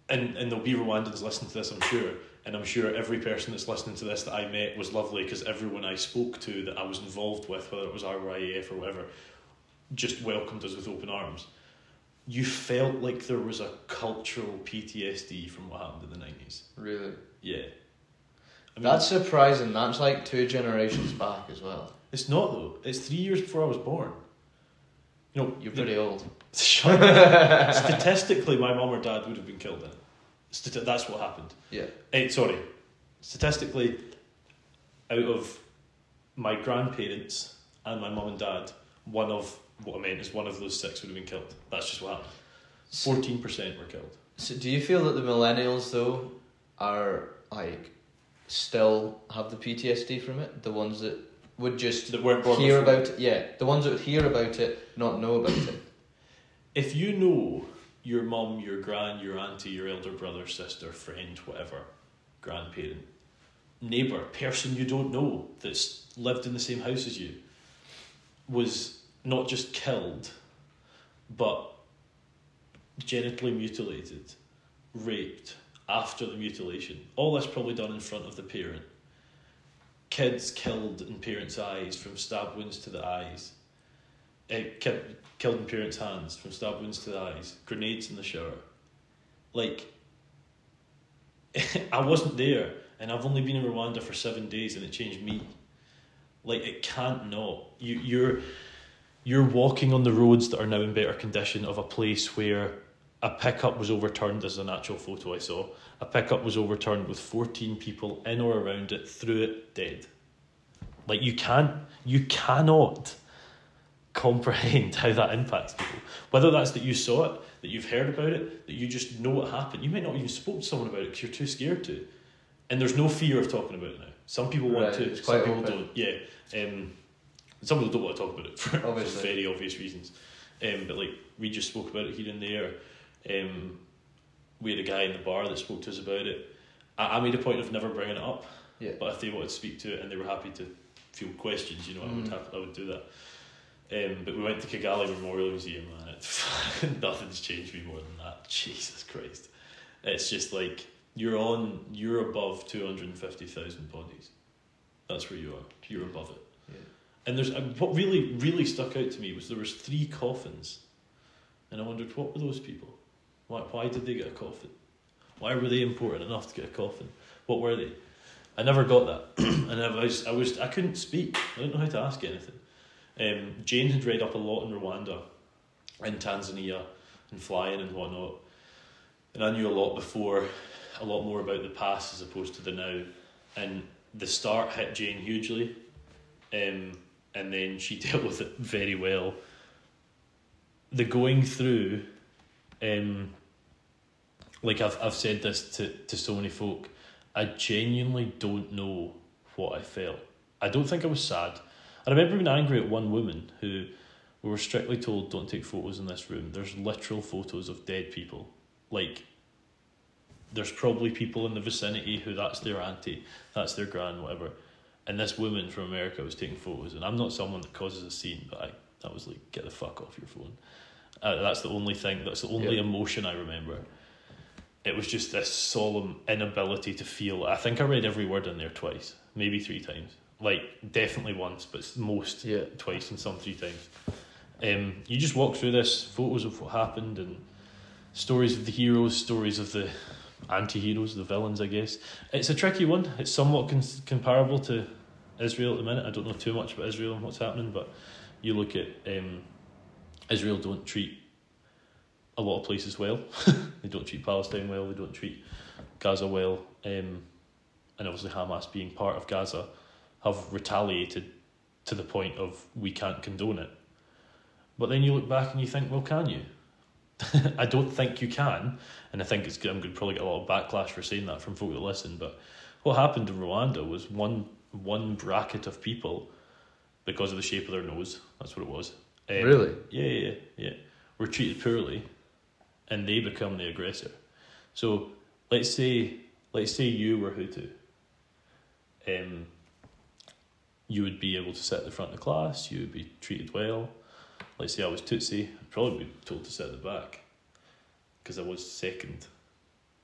and and there'll be Rwandans listening to this, I'm sure. And I'm sure every person that's listening to this that I met was lovely because everyone I spoke to that I was involved with, whether it was RYAF or whatever, just welcomed us with open arms. You felt like there was a cultural PTSD from what happened in the 90s. Really? Yeah. I mean, That's surprising. That's like two generations back as well. It's not though. It's three years before I was born. You know, you're pretty old. Statistically, my mom or dad would have been killed in it. Stati- that's what happened. Yeah. Eh, sorry. Statistically, out of my grandparents and my mum and dad, one of what I meant is one of those six would have been killed. That's just what happened. Fourteen percent were killed. So, do you feel that the millennials though are like still have the PTSD from it? The ones that would just that weren't hear before. about it, yeah, the ones that would hear about it, not know about it. If you know your mum, your gran, your auntie, your elder brother, sister, friend, whatever, grandparent, neighbour, person you don't know that's lived in the same house as you, was not just killed, but genitally mutilated, raped after the mutilation. All this probably done in front of the parent. Kids killed in parents' eyes from stab wounds to the eyes. Uh, kid, killed in parents' hands from stab wounds to the eyes, grenades in the shower. Like, I wasn't there, and I've only been in Rwanda for seven days, and it changed me. Like, it can't not. You, you're, you're walking on the roads that are now in better condition of a place where a pickup was overturned, as an actual photo I saw. A pickup was overturned with 14 people in or around it, through it, dead. Like, you can't, you cannot comprehend how that impacts people. Whether that's that you saw it, that you've heard about it, that you just know what happened. You might not even spoke to someone about it because you're too scared to. And there's no fear of talking about it now. Some people want right, to, some people open. don't. Yeah. Um, some people don't want to talk about it for, for very obvious reasons. Um, but like we just spoke about it here and there. Um, we had a guy in the bar that spoke to us about it. I, I made a point of never bringing it up. Yeah. But if they wanted to speak to it and they were happy to field questions, you know, mm. I would mm. have, I would do that. Um, but we went to Kigali Memorial Museum and it, nothing's changed me more than that. Jesus Christ. It's just like you're on, you're above 250,000 bodies. That's where you are. You're above it. Yeah. And there's uh, what really, really stuck out to me was there was three coffins. And I wondered, what were those people? Why, why did they get a coffin? Why were they important enough to get a coffin? What were they? I never got that. and I was, I was, I couldn't speak. I didn't know how to ask anything. Um, Jane had read up a lot in Rwanda, in Tanzania, and flying and whatnot. And I knew a lot before, a lot more about the past as opposed to the now. And the start hit Jane hugely, um, and then she dealt with it very well. The going through, um, like I've I've said this to, to so many folk, I genuinely don't know what I felt. I don't think I was sad. I remember being angry at one woman who we were strictly told don't take photos in this room. There's literal photos of dead people. Like, there's probably people in the vicinity who that's their auntie, that's their grand, whatever. And this woman from America was taking photos. And I'm not someone that causes a scene, but I, I was like, get the fuck off your phone. Uh, that's the only thing, that's the only yep. emotion I remember. It was just this solemn inability to feel. I think I read every word in there twice, maybe three times like definitely once, but most yeah. twice and some three times. Um, you just walk through this photos of what happened and stories of the heroes, stories of the anti-heroes, the villains. I guess it's a tricky one. It's somewhat con- comparable to Israel at the minute. I don't know too much about Israel and what's happening, but you look at um, Israel don't treat a lot of places well. they don't treat Palestine well. They don't treat Gaza well. Um, and obviously Hamas being part of Gaza have retaliated to the point of we can't condone it. But then you look back and you think, well, can you? I don't think you can, and I think it's I'm going to probably get a lot of backlash for saying that from folk that listen. But what happened in Rwanda was one one bracket of people, because of the shape of their nose, that's what it was. Um, really? Yeah, yeah, yeah. Were treated poorly, and they become the aggressor. So let's say let's say you were Hutu. Um, you would be able to sit at the front of the class. You would be treated well. Let's say I was Tutsi, I'd probably be told to sit at the back because I was second.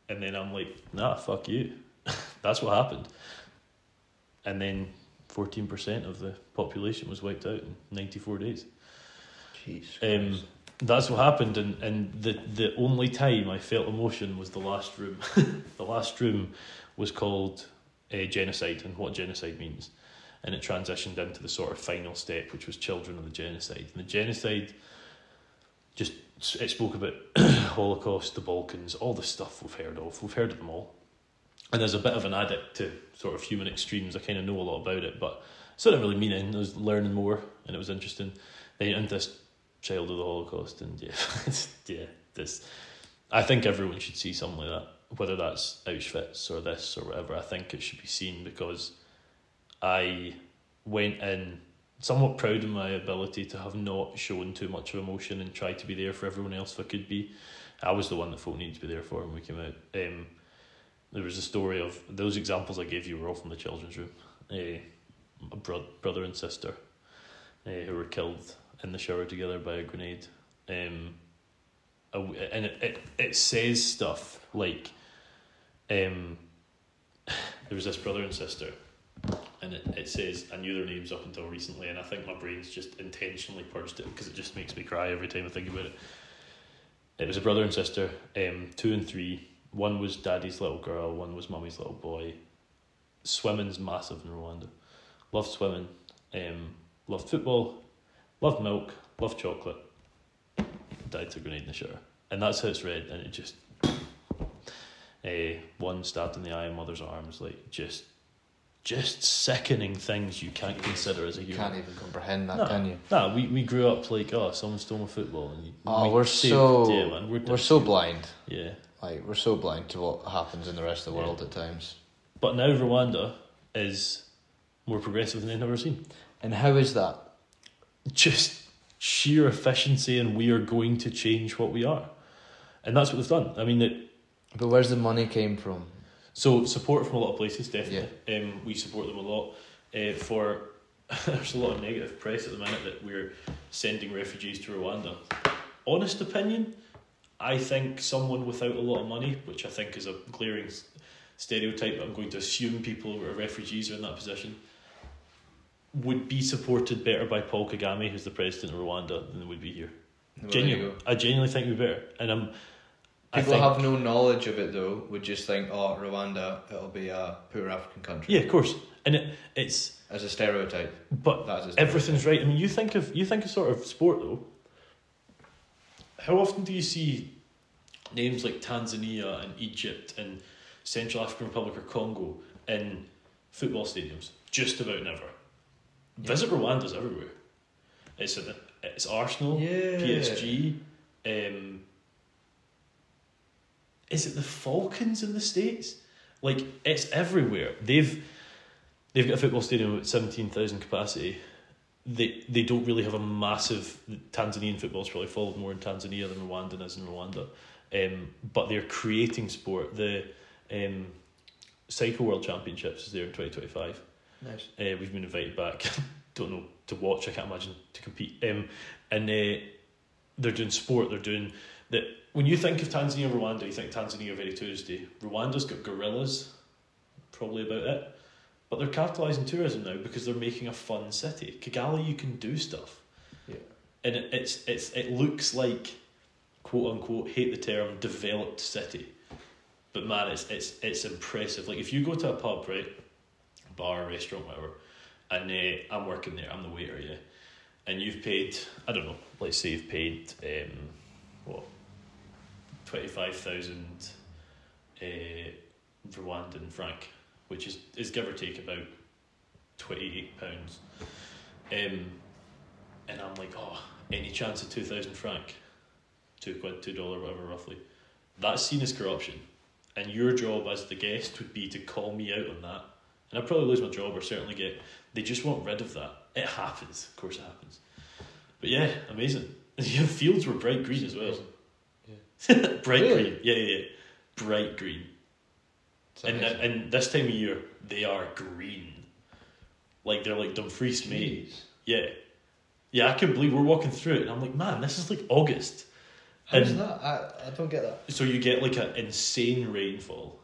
And then I'm like, nah, fuck you. That's what happened. And then 14% of the population was wiped out in 94 days. Jeez. Um, that's what happened, and, and the, the only time I felt emotion was the last room. the last room was called uh, genocide, and what genocide means. And it transitioned into the sort of final step, which was children of the genocide. And the genocide just it spoke about Holocaust, the Balkans, all the stuff we've heard of. We've heard of them all. And there's a bit of an addict to sort of human extremes. I kind of know a lot about it, but it's not really meaning. I was learning more, and it was interesting. Then into this child of the Holocaust, and yeah, yeah, this. I think everyone should see something like that, whether that's Auschwitz or this or whatever. I think it should be seen because I went in somewhat proud of my ability to have not shown too much of emotion and tried to be there for everyone else if I could be. I was the one that folk needed to be there for when we came out. Um, there was a story of those examples I gave you were all from the children's room. Uh, a bro- brother and sister uh, who were killed in the shower together by a grenade. Um, and it, it, it says stuff like um, there was this brother and sister and it, it says I knew their names up until recently, and I think my brain's just intentionally purged it because it just makes me cry every time I think about it. It was a brother and sister, um, two and three. One was daddy's little girl, one was mummy's little boy. Swimming's massive in Rwanda. Loved swimming, um, loved football, loved milk, loved chocolate. Died to a grenade in the shower. And that's how it's read, and it just. Uh, one stabbed in the eye, in mother's arms, like just just sickening things you can't consider as a human. You can't even comprehend that, no, can you? No, we, we grew up like, oh, someone stole my football. And you, oh, we are so yeah, man, we're, we're so blind. Yeah. Like, we're so blind to what happens in the rest of the world yeah. at times. But now Rwanda is more progressive than they've ever seen. And how is that? Just sheer efficiency, and we are going to change what we are. And that's what they've done. I mean, it. But where's the money came from? So support from a lot of places, definitely. Yeah. Um, we support them a lot. Uh, for there's a lot of negative press at the minute that we're sending refugees to Rwanda. Honest opinion, I think someone without a lot of money, which I think is a glaring stereotype, I'm going to assume people who are refugees are in that position, would be supported better by Paul Kagame, who's the president of Rwanda, than they would be here. Genuine, I genuinely think we'd be better, and I'm People think, have no knowledge of it though. Would just think, oh, Rwanda, it'll be a poor African country. Yeah, of course, and it, it's as a stereotype. But stereotype. everything's right. I mean, you think of you think of sort of sport though. How often do you see names like Tanzania and Egypt and Central African Republic or Congo in football stadiums? Just about never. Yeah. Visit Rwanda's everywhere. It's a, it's Arsenal, yeah. PSG. Um, is it the Falcons in the States? Like it's everywhere. They've they've got a football stadium with seventeen thousand capacity. They they don't really have a massive Tanzanian football's probably followed more in Tanzania than Rwanda is in Rwanda. Um, but they're creating sport. The um, Cycle World Championships is there in twenty twenty five. Nice. Uh, we've been invited back. don't know to watch. I can't imagine to compete. Um, and uh, they're doing sport. They're doing that when you think of Tanzania and Rwanda, you think Tanzania are very touristy. Rwanda's got gorillas, probably about it. But they're capitalising tourism now because they're making a fun city. Kigali, you can do stuff. Yeah. And it, it's it's it looks like quote unquote hate the term developed city. But man, it's it's it's impressive. Like if you go to a pub, right, bar, restaurant, whatever, and uh, I'm working there, I'm the waiter, yeah, and you've paid, I don't know, let's say you've paid um, what 25,000 uh, Rwandan franc, which is, is give or take about £28. Um, and I'm like, oh, any chance of 2,000 franc? two quid, two dollar, whatever, roughly. That's seen as corruption, and your job as the guest would be to call me out on that. And I'd probably lose my job or certainly get. They just want rid of that. It happens, of course, it happens. But yeah, amazing. Your fields were bright green as well. Yeah. bright really? green, yeah, yeah, yeah, bright green. And and this time of year they are green, like they're like Dumfries maize. Yeah, yeah, I can believe we're walking through it, and I'm like, man, this is like August. How's and that? I, I don't get that. So you get like an insane rainfall,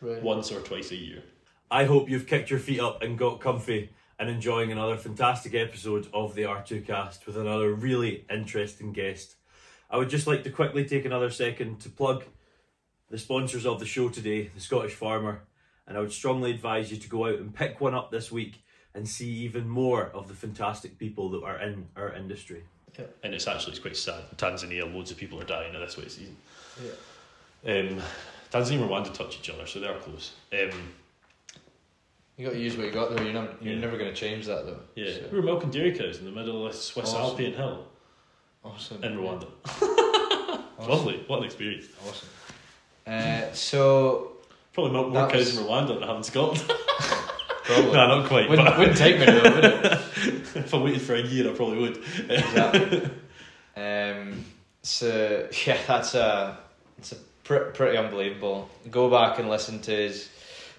right. once or twice a year. I hope you've kicked your feet up and got comfy and enjoying another fantastic episode of the R2 Kast with another really interesting guest. I would just like to quickly take another second to plug the sponsors of the show today, the Scottish Farmer, and I would strongly advise you to go out and pick one up this week and see even more of the fantastic people that are in our industry. Yeah. And it's actually it's quite sad. Tanzania, loads of people are dying in this way season. Yeah. Um, Tanzania and Rwanda touch each other, so they're close. Um, you got to use what you got though. You're never, you're yeah. never going to change that though. Yeah, so. we were milking dairy cows in the middle of Swiss awesome. Alpine hill. Awesome. In Rwanda. awesome. Lovely. What an experience. Awesome. Uh, so probably milk more cows in Rwanda than I have in Scotland. Probably. no, not quite. Wouldn't, but... wouldn't take me though, would it? if I waited for a year, I probably would. exactly. Um, so yeah, that's a it's a pr- pretty unbelievable. Go back and listen to his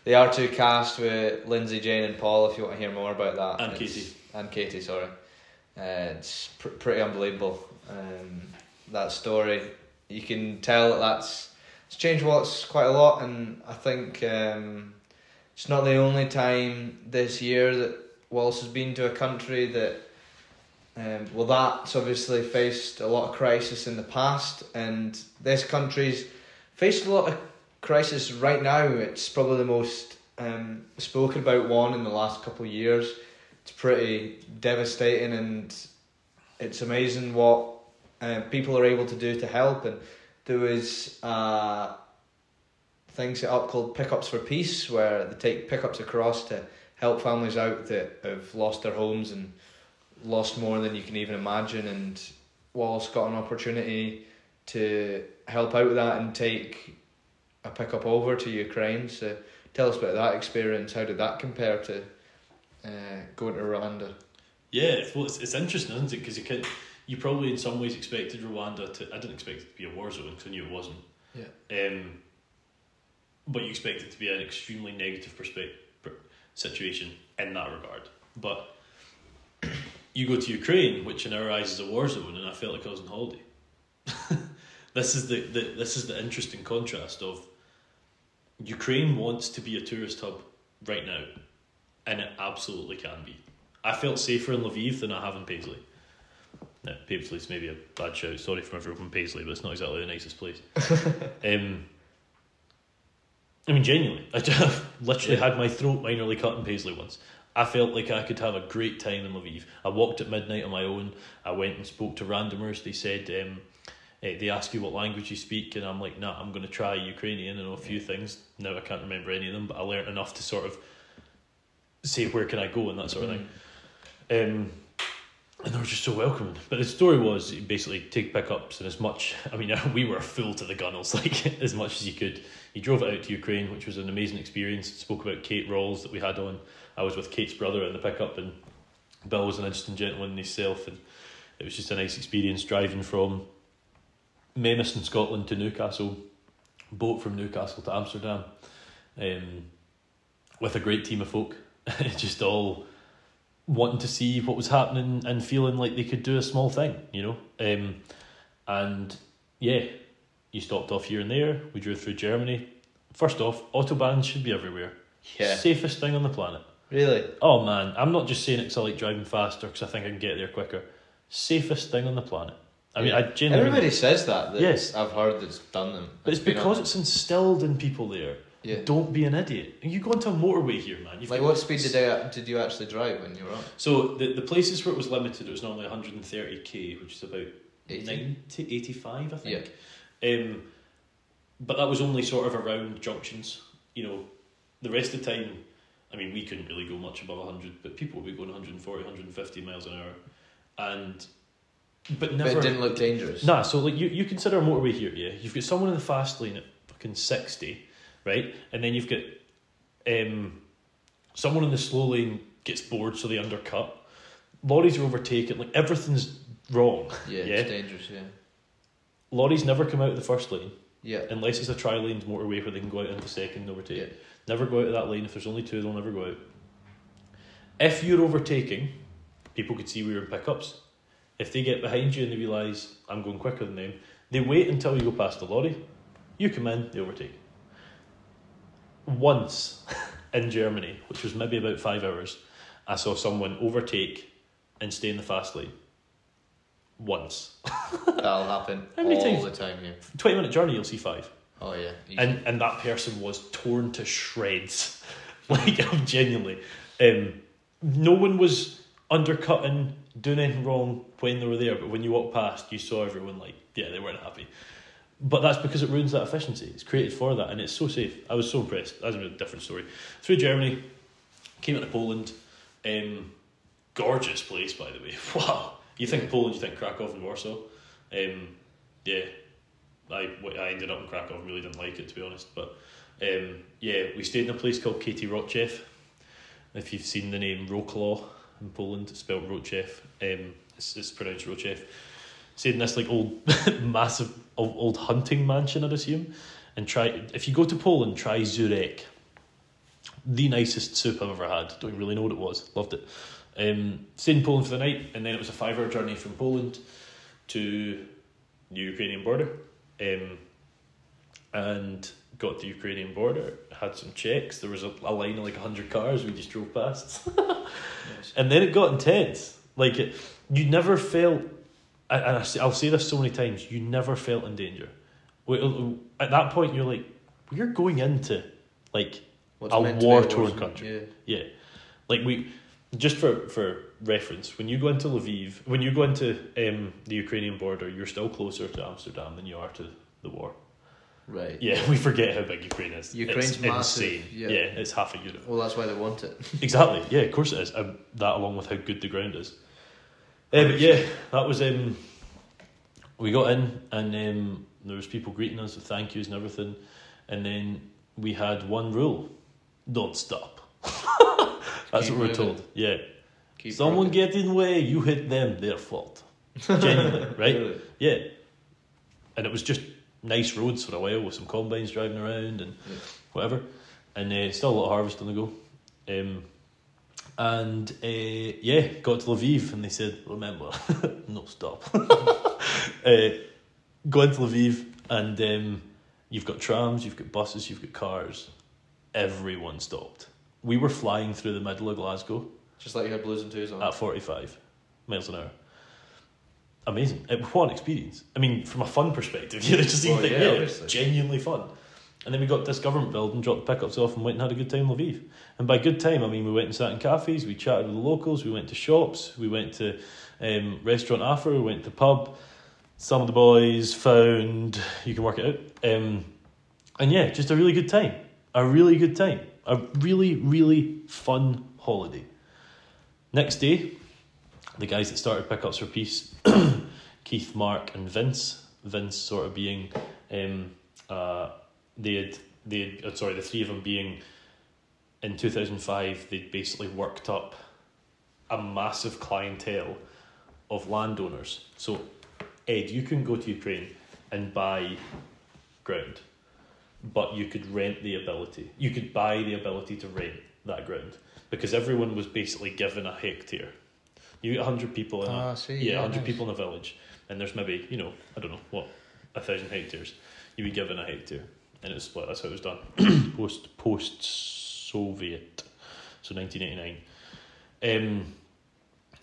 the R two cast with Lindsay, Jane, and Paul if you want to hear more about that. And it's, Katie. And Katie, sorry. Uh, it's pr- pretty unbelievable. Um, that story, you can tell that that's it's changed Wallace quite a lot, and I think. Um, it's not the only time this year that Wallace has been to a country that, um, well, that's obviously faced a lot of crisis in the past, and this country's faced a lot of crisis right now. It's probably the most um, spoken about one in the last couple of years. It's pretty devastating, and it's amazing what uh, people are able to do to help. And there was uh, thing set up called Pickups for Peace, where they take pickups across to help families out that have lost their homes and lost more than you can even imagine. And Wallace got an opportunity to help out with that and take a pickup over to Ukraine. So tell us about that experience. How did that compare to uh, going to Rwanda? Yeah, well, it's, it's interesting, isn't it? Because you can, you probably in some ways expected Rwanda to. I didn't expect it to be a war zone because I knew it wasn't. Yeah. Um, but you expect it to be an extremely negative perspective situation in that regard. But you go to Ukraine, which in our eyes is a war zone, and I felt like I was on holiday. this is the, the this is the interesting contrast of Ukraine wants to be a tourist hub right now, and it absolutely can be. I felt safer in Lviv than I have in Paisley. Now, Paisley's maybe a bad shout. Sorry from everyone from Paisley, but it's not exactly the nicest place. um, I mean, genuinely, I literally yeah. had my throat minorly cut in Paisley once. I felt like I could have a great time in Lviv. I walked at midnight on my own. I went and spoke to randomers. They said um, uh, they ask you what language you speak, and I'm like, nah, I'm going to try Ukrainian and a few things. Now I can't remember any of them, but I learned enough to sort of say where can I go and that sort of thing. Mm. Um, and they were just so welcoming. But the story was basically take pickups and as much. I mean, we were full to the gunnels, like as much as you could. He drove it out to Ukraine, which was an amazing experience. Spoke about Kate Rawles that we had on. I was with Kate's brother in the pickup, and Bill was an interesting gentleman himself, and it was just a nice experience driving from Memmis in Scotland to Newcastle, boat from Newcastle to Amsterdam, um, with a great team of folk. just all wanting to see what was happening and feeling like they could do a small thing, you know. Um, and yeah, you stopped off here and there. We drove through Germany. First off, autobahns should be everywhere. Yeah. Safest thing on the planet. Really? Oh man, I'm not just saying it because I like driving faster because I think I can get there quicker. Safest thing on the planet. I mean, I genuinely. Everybody says that. that yes, I've heard that's done them. But it's because it's instilled in people there. Yeah. Don't be an idiot. You go onto a motorway here, man. You've like, what speed did, I, did you actually drive when you were on? So, the, the places where it was limited, it was normally 130k, which is about 80? 90, 85, I think. Yeah. Um, but that was only sort of around junctions. You know, the rest of the time, I mean, we couldn't really go much above 100, but people would be going 140, 150 miles an hour. And but never. But it didn't look dangerous. Nah, so like you, you consider a motorway here, yeah. You've got someone in the fast lane at fucking sixty, right, and then you've got um, someone in the slow lane gets bored, so they undercut. Lorries are overtaken, like everything's wrong. Yeah, yeah? it's dangerous. Yeah. Lorries never come out of the first lane. Yeah. Unless it's a tri lanes motorway where they can go out into second and overtake. Yeah. Never go out of that lane. If there's only two, they'll never go out. If you're overtaking, people could see we were in pickups. If they get behind you and they realise I'm going quicker than them, they wait until you go past the lorry. You come in, they overtake. Once in Germany, which was maybe about five hours, I saw someone overtake and stay in the fast lane. Once. That'll happen How all times? the time, yeah. 20 minute journey, you'll see five. Oh, yeah. Easy. And and that person was torn to shreds. like, genuinely. Um, no one was undercutting, doing anything wrong when they were there, but when you walked past, you saw everyone like, yeah, they weren't happy. But that's because it ruins that efficiency. It's created for that, and it's so safe. I was so impressed. That's a different story. Through Germany, came into Poland. Um, gorgeous place, by the way. Wow. You think Poland, you think Krakow and Warsaw. Um, yeah, I, I ended up in Krakow and really didn't like it, to be honest. But um, yeah, we stayed in a place called Katie Roczew. If you've seen the name Wroclaw in Poland, it's spelled Rochev. Um, it's, it's pronounced Rochev. Stayed in this like old, massive, old, old hunting mansion, I'd assume. And try if you go to Poland, try Żurek. The nicest soup I've ever had. Don't really know what it was. Loved it. Um, stayed in Poland for the night, and then it was a five-hour journey from Poland to the Ukrainian border. Um, and got to the Ukrainian border, had some checks. There was a, a line of like 100 cars we just drove past. yes. And then it got intense. Like, it, you never felt, and I, I'll say this so many times, you never felt in danger. At that point, you're like, we're going into like What's a war torn country. Yeah. yeah. Like, we, just for, for reference, when you go into Lviv, when you go into um, the Ukrainian border, you're still closer to Amsterdam than you are to the war. Right. Yeah, we forget how big Ukraine is. Ukraine's it's massive. Insane. Yeah. yeah, it's half a Europe. Well, that's why they want it. exactly. Yeah, of course it is. Um, that along with how good the ground is. Uh, but yeah, that was um. We got in and um, there was people greeting us with thank yous and everything, and then we had one rule: don't stop. that's Keep what we're told. Yeah. Keep Someone get in the way, you hit them, their fault. Genuinely, right? Really? Yeah. And it was just nice roads for a while with some combines driving around and yeah. whatever. And uh, still a lot of harvest on the go. Um, and uh, yeah, got to Lviv and they said, remember, no stop. uh, go into Lviv and um, you've got trams, you've got buses, you've got cars. Everyone stopped. We were flying through the middle of Glasgow. Just like you had blues and twos on. At 45 miles an hour amazing. It, what an experience. I mean, from a fun perspective, you know, just well, think, yeah, yeah genuinely fun. And then we got this government building, dropped the pickups off, and went and had a good time in Lviv. And by good time, I mean we went and sat in cafes, we chatted with the locals, we went to shops, we went to um, restaurant Afro, we went to pub. Some of the boys found you can work it out. Um, and yeah, just a really good time. A really good time. A really, really fun holiday. Next day, the guys that started pickups for peace Keith, Mark, and Vince. Vince sort of being, um, uh, they had they had, uh, sorry the three of them being in two thousand five. They'd basically worked up a massive clientele of landowners. So, Ed, you can go to Ukraine and buy ground, but you could rent the ability. You could buy the ability to rent that ground because everyone was basically given a hectare you get hundred people in a, ah, see, yeah, yeah hundred nice. people in a village, and there's maybe you know I don't know what a thousand hectares. you would be given a hectare, and it's split. That's how it was done. post post Soviet, so nineteen eighty nine. Um,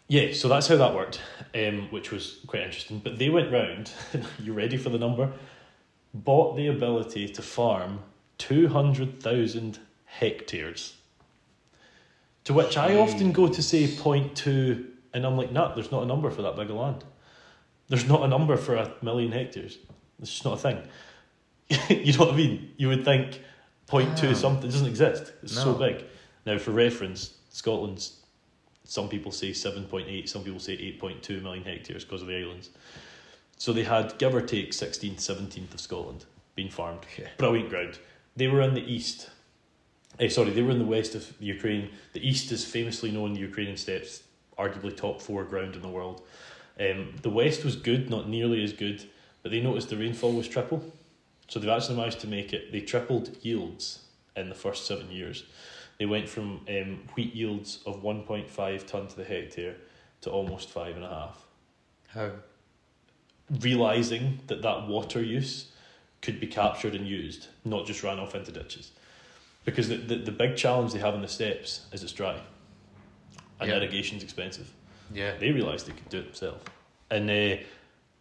yeah, so that's how that worked, um, which was quite interesting. But they went round. you ready for the number? Bought the ability to farm two hundred thousand hectares. To which I often go to say 0.2 and I'm like, nah, there's not a number for that big of land. There's not a number for a million hectares. It's just not a thing. you know what I mean? You would think 0.2 something doesn't exist. It's no. so big. Now, for reference, Scotland's Some people say 7.8, some people say 8.2 million hectares because of the islands. So they had, give or take, 16th, 17th of Scotland being farmed. Yeah. Brilliant ground. They were in the east. Eh, sorry, they were in the west of Ukraine. The east is famously known, the Ukrainian steppes, arguably top four ground in the world. Um, the west was good, not nearly as good, but they noticed the rainfall was triple. So they've actually managed to make it, they tripled yields in the first seven years. They went from um, wheat yields of 1.5 tonne to the hectare to almost five and a half. How? Realising that that water use could be captured and used, not just ran off into ditches. Because the, the, the big challenge they have in the steppes is it's dry and yeah. irrigation's expensive. Yeah. They realised they could do it themselves. And uh,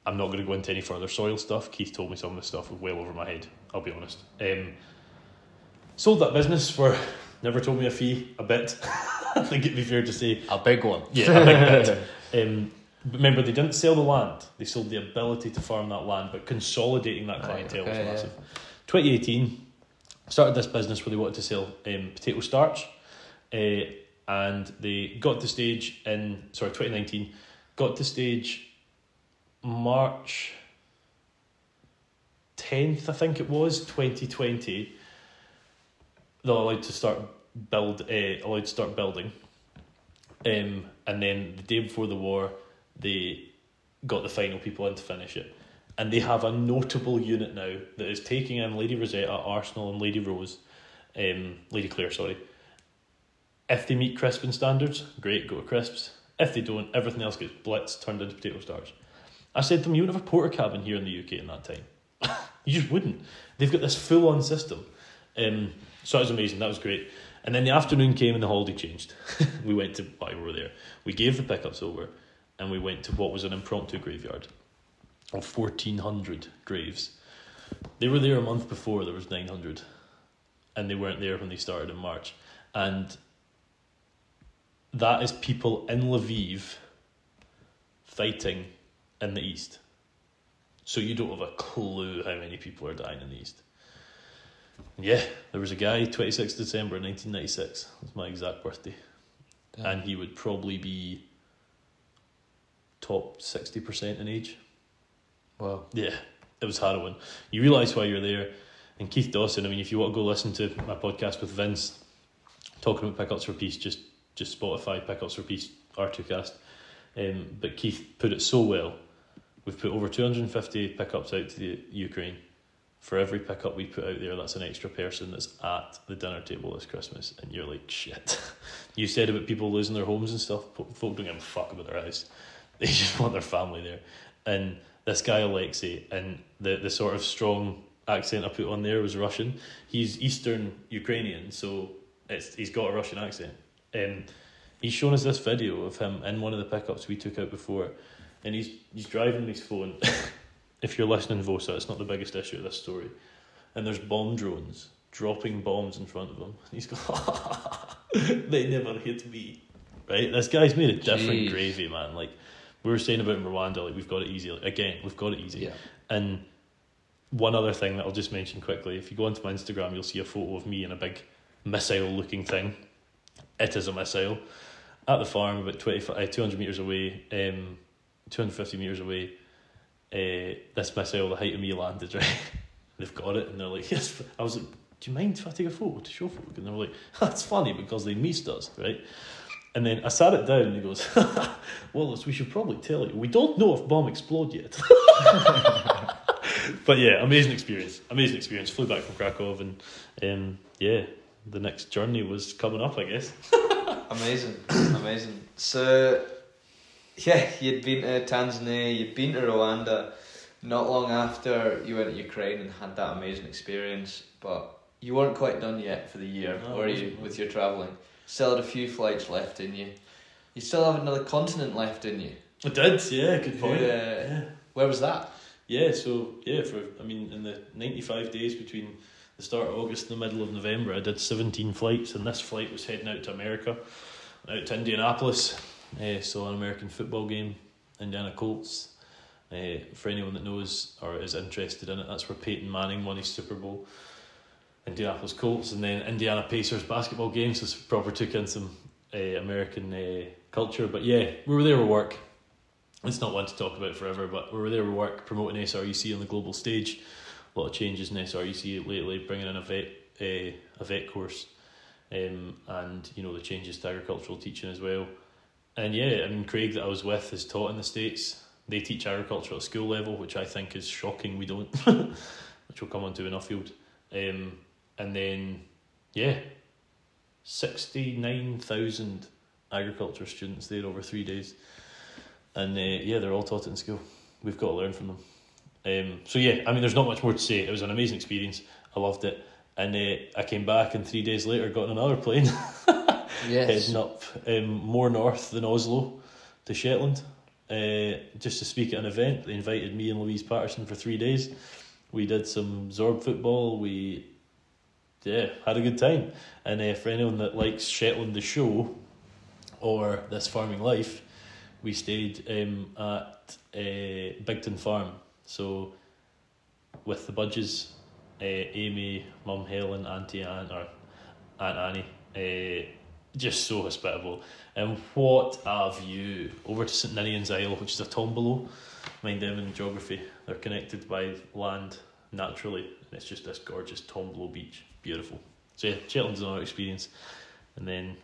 I'm not going to go into any further soil stuff. Keith told me some of the stuff was well over my head, I'll be honest. Um, sold that business for Never told me a fee, a bit. I think it'd be fair to say. A big one. Yeah, a big bit. Um, but remember, they didn't sell the land, they sold the ability to farm that land, but consolidating that clientele right, okay, was massive. Yeah. 2018, started this business where they wanted to sell um, potato starch. Uh, and they got to stage in, sorry, 2019, got to stage March 10th, I think it was, 2020 they're allowed to start build uh, allowed to start building. Um, and then the day before the war, they got the final people in to finish it. And they have a notable unit now that is taking in Lady Rosetta, Arsenal, and Lady Rose, um, Lady Claire, sorry. If they meet Crispin standards, great, go to Crisps. If they don't, everything else gets blitzed, turned into potato starch. I said to them, you wouldn't have a Portakabin here in the UK in that time. you just wouldn't. They've got this full on system. Um, so that was amazing. That was great. And then the afternoon came and the holiday changed. we went to why we were there. We gave the pickups over, and we went to what was an impromptu graveyard of fourteen hundred graves. They were there a month before. There was nine hundred, and they weren't there when they started in March. And that is people in Lviv fighting in the east. So you don't have a clue how many people are dying in the east. Yeah, there was a guy, 26th December 1996. That's my exact birthday. Damn. And he would probably be top 60% in age. Wow. Yeah, it was harrowing. You realise why you're there. And Keith Dawson, I mean, if you want to go listen to my podcast with Vince, talking about pickups for peace, just just Spotify pickups for peace R2 Kast. Um, but Keith put it so well. We've put over 250 pickups out to the Ukraine for every pickup we put out there, that's an extra person that's at the dinner table this Christmas, and you're like, shit. you said about people losing their homes and stuff. Folk don't give a fuck about their house. They just want their family there. And this guy Alexei, and the the sort of strong accent I put on there was Russian. He's Eastern Ukrainian, so it's he's got a Russian accent. And he's shown us this video of him in one of the pickups we took out before, and he's he's driving his phone. if you're listening, Vosa, it's not the biggest issue of this story. And there's bomb drones dropping bombs in front of him. He's got, they never hit me. Right? This guy's made a different Jeez. gravy, man. Like, we were saying about Rwanda, like, we've got it easy. Like, again, we've got it easy. Yeah. And one other thing that I'll just mention quickly if you go onto my Instagram, you'll see a photo of me in a big missile looking thing. It is a missile. At the farm, about 20, uh, 200 metres away, um, 250 metres away, uh, this missile, the height of me landed, right? They've got it, and they're like, yes. I was like, do you mind if I take a photo to show folk? And they were like, that's funny because they missed us, right? And then I sat it down and he goes, well, we should probably tell you. We don't know if bomb explode yet. but yeah, amazing experience. Amazing experience. Flew back from Krakow and um, yeah, the next journey was coming up, I guess. amazing. Amazing. So yeah, you'd been to Tanzania, you'd been to Rwanda. Not long after you went to Ukraine and had that amazing experience, but you weren't quite done yet for the year, no, were you, with your travelling? Still had a few flights left in you. You still have another continent left in you. I did, yeah, good point. Uh, yeah. Where was that? Yeah, so yeah, for I mean, in the ninety five days between the start of August and the middle of November, I did seventeen flights, and this flight was heading out to America, out to Indianapolis, uh, so an American football game, Indiana Colts. Uh, for anyone that knows or is interested in it, that's where Peyton Manning won his Super Bowl. Indianapolis Colts, and then Indiana Pacers basketball game. So proper took in some uh, American uh, culture. But yeah, we were there with work. It's not one to talk about forever, but we were there with work promoting SRUC on the global stage. A lot of changes in SRUC lately, bringing in a vet, a, a vet course, um, and you know the changes to agricultural teaching as well. And yeah, I mean Craig that I was with is taught in the states. They teach agriculture at school level, which I think is shocking. We don't, which we'll come on to in Nuffield. Um, and then yeah, sixty nine thousand agriculture students there over three days, and uh, yeah, they're all taught it in school. We've got to learn from them. Um, so yeah, I mean, there's not much more to say. It was an amazing experience. I loved it, and uh, I came back, and three days later, got on another plane, yes. heading up um, more north than Oslo to Shetland, uh, just to speak at an event. They invited me and Louise Patterson for three days. We did some Zorb football. We yeah had a good time. And uh, for anyone that likes Shetland the show, or this farming life, we stayed um, at uh, Bigton Farm. So with the Budges, uh, Amy, Mum Helen, Auntie Anne, or Aunt Annie, uh, just so hospitable. And what a view over to St Ninian's Isle, which is a tombolo. Mind them in geography, they're connected by land naturally, and it's just this gorgeous tombolo beach, beautiful. So yeah, Shetland's another experience, and then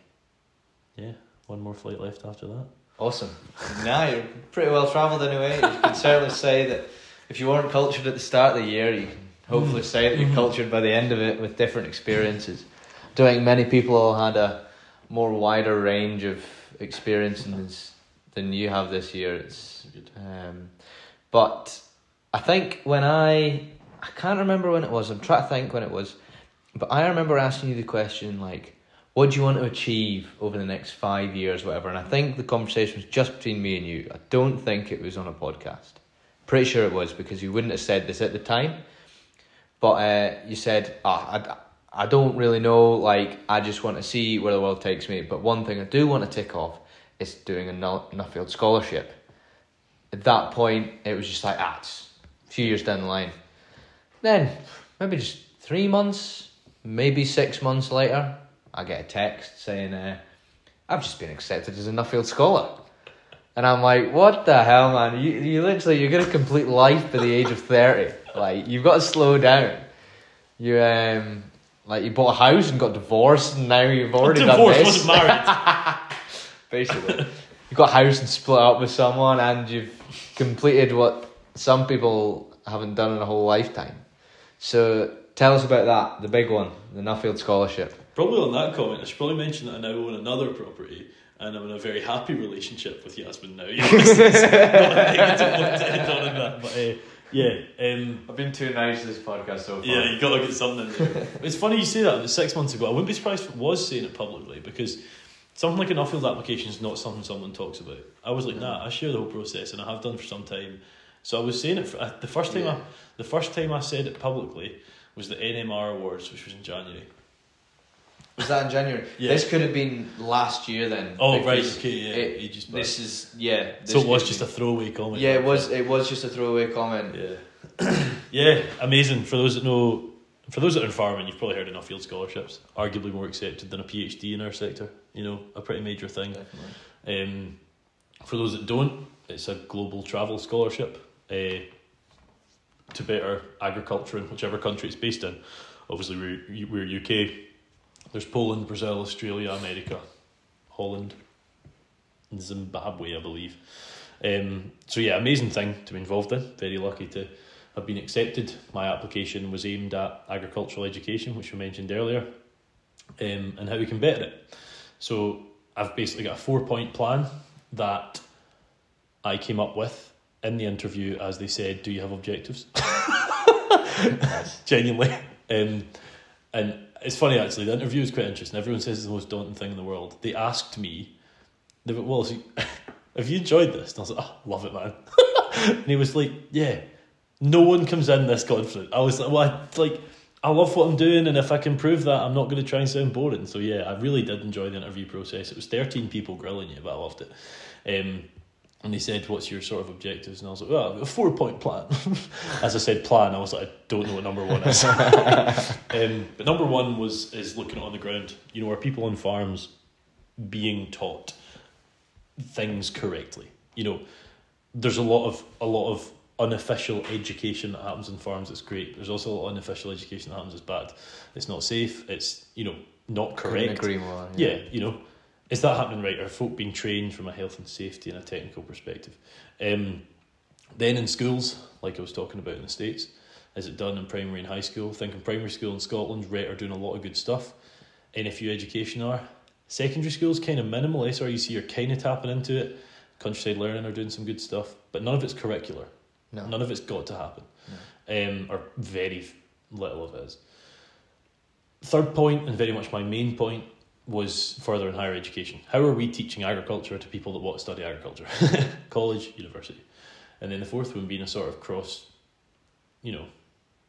yeah, one more flight left after that. Awesome. now you're pretty well travelled anyway. You can certainly say that if you weren't cultured at the start of the year, you can hopefully say that you're mm-hmm. cultured by the end of it with different experiences. I don't think many people all had a more wider range of experiences than you have this year. It's, um, but I think when I I can't remember when it was. I'm trying to think when it was, but I remember asking you the question like, what do you want to achieve over the next five years, whatever? And I think the conversation was just between me and you. I don't think it was on a podcast. Pretty sure it was because you wouldn't have said this at the time. But uh, you said, oh, I, I don't really know. Like, I just want to see where the world takes me. But one thing I do want to tick off is doing a Nuffield scholarship. At that point, it was just like, ah, a few years down the line. Then, maybe just three months, maybe six months later, I get a text saying, uh, I've just been accepted as a Nuffield scholar. And I'm like, what the hell, man? You, you literally, you're going to complete life by the age of 30. Like, you've got to slow down. You, um, like, you bought a house and got divorced, and now you've already divorced, done this. wasn't married. Basically. You got a house and split up with someone, and you've completed what some people haven't done in a whole lifetime. So, tell us about that, the big one, the Nuffield Scholarship. Probably on that comment, I should probably mention that I now own another property and I'm in a very happy relationship with Yasmin now. You know, but uh, yeah, um, I've been too nice to this podcast so far. Yeah, you got to get something. it's funny you say that. Six months ago, I wouldn't be surprised if it was saying it publicly because something like an Nuffield application is not something someone talks about. I was like, nah, I share the whole process, and I have done for some time. So I was saying it for, uh, the first time. Yeah. I, the first time I said it publicly was the NMR Awards, which was in January. Was that in January? Yeah. This could have been last year then. Oh right, okay, yeah. It, just this is yeah. so it was just be. a throwaway comment. Yeah, it was. It was just a throwaway comment. Yeah, yeah, amazing. For those that know, for those that are in farming, you've probably heard of Nuffield scholarships. Arguably more accepted than a PhD in our sector. You know, a pretty major thing. Definitely. Um, for those that don't, it's a global travel scholarship. Uh, to better agriculture in whichever country it's based in. Obviously, we're, we're UK there's Poland, Brazil, Australia, America, Holland, and Zimbabwe, I believe. Um, so yeah, amazing thing to be involved in. Very lucky to have been accepted. My application was aimed at agricultural education, which we mentioned earlier, um, and how we can better it. So I've basically got a four point plan that I came up with in the interview as they said, Do you have objectives? Genuinely. Um, and it's funny actually. The interview is quite interesting. Everyone says it's the most daunting thing in the world. They asked me, they went, "Well, have you enjoyed this?" And I was like, "Oh, love it, man." and he was like, "Yeah, no one comes in this confident." I was like, "Well, I, like." I love what I'm doing, and if I can prove that, I'm not going to try and sound boring. So yeah, I really did enjoy the interview process. It was 13 people grilling you, but I loved it. Um, and they said, "What's your sort of objectives?" And I was like, "Well, a four point plan." As I said, plan. I was like, "I don't know what number one is." um, but number one was is looking on the ground. You know, are people on farms being taught? things correctly. You know, there's a lot of a lot of unofficial education that happens in farms It's great. There's also a lot of unofficial education that happens that's bad. It's not safe. It's you know not correct. Agree more, yeah. yeah, you know, is that happening right? Are folk being trained from a health and safety and a technical perspective? Um, then in schools, like I was talking about in the states, is it done in primary and high school? Thinking primary school in Scotland, RHET are doing a lot of good stuff. NFU education are. Secondary school's kind of minimal. SRUC are kind of tapping into it. Countryside Learning are doing some good stuff, but none of it's curricular. No. None of it's got to happen. No. Um, or very little of it is. Third point, and very much my main point, was further and higher education. How are we teaching agriculture to people that want to study agriculture? College, university. And then the fourth one being a sort of cross, you know,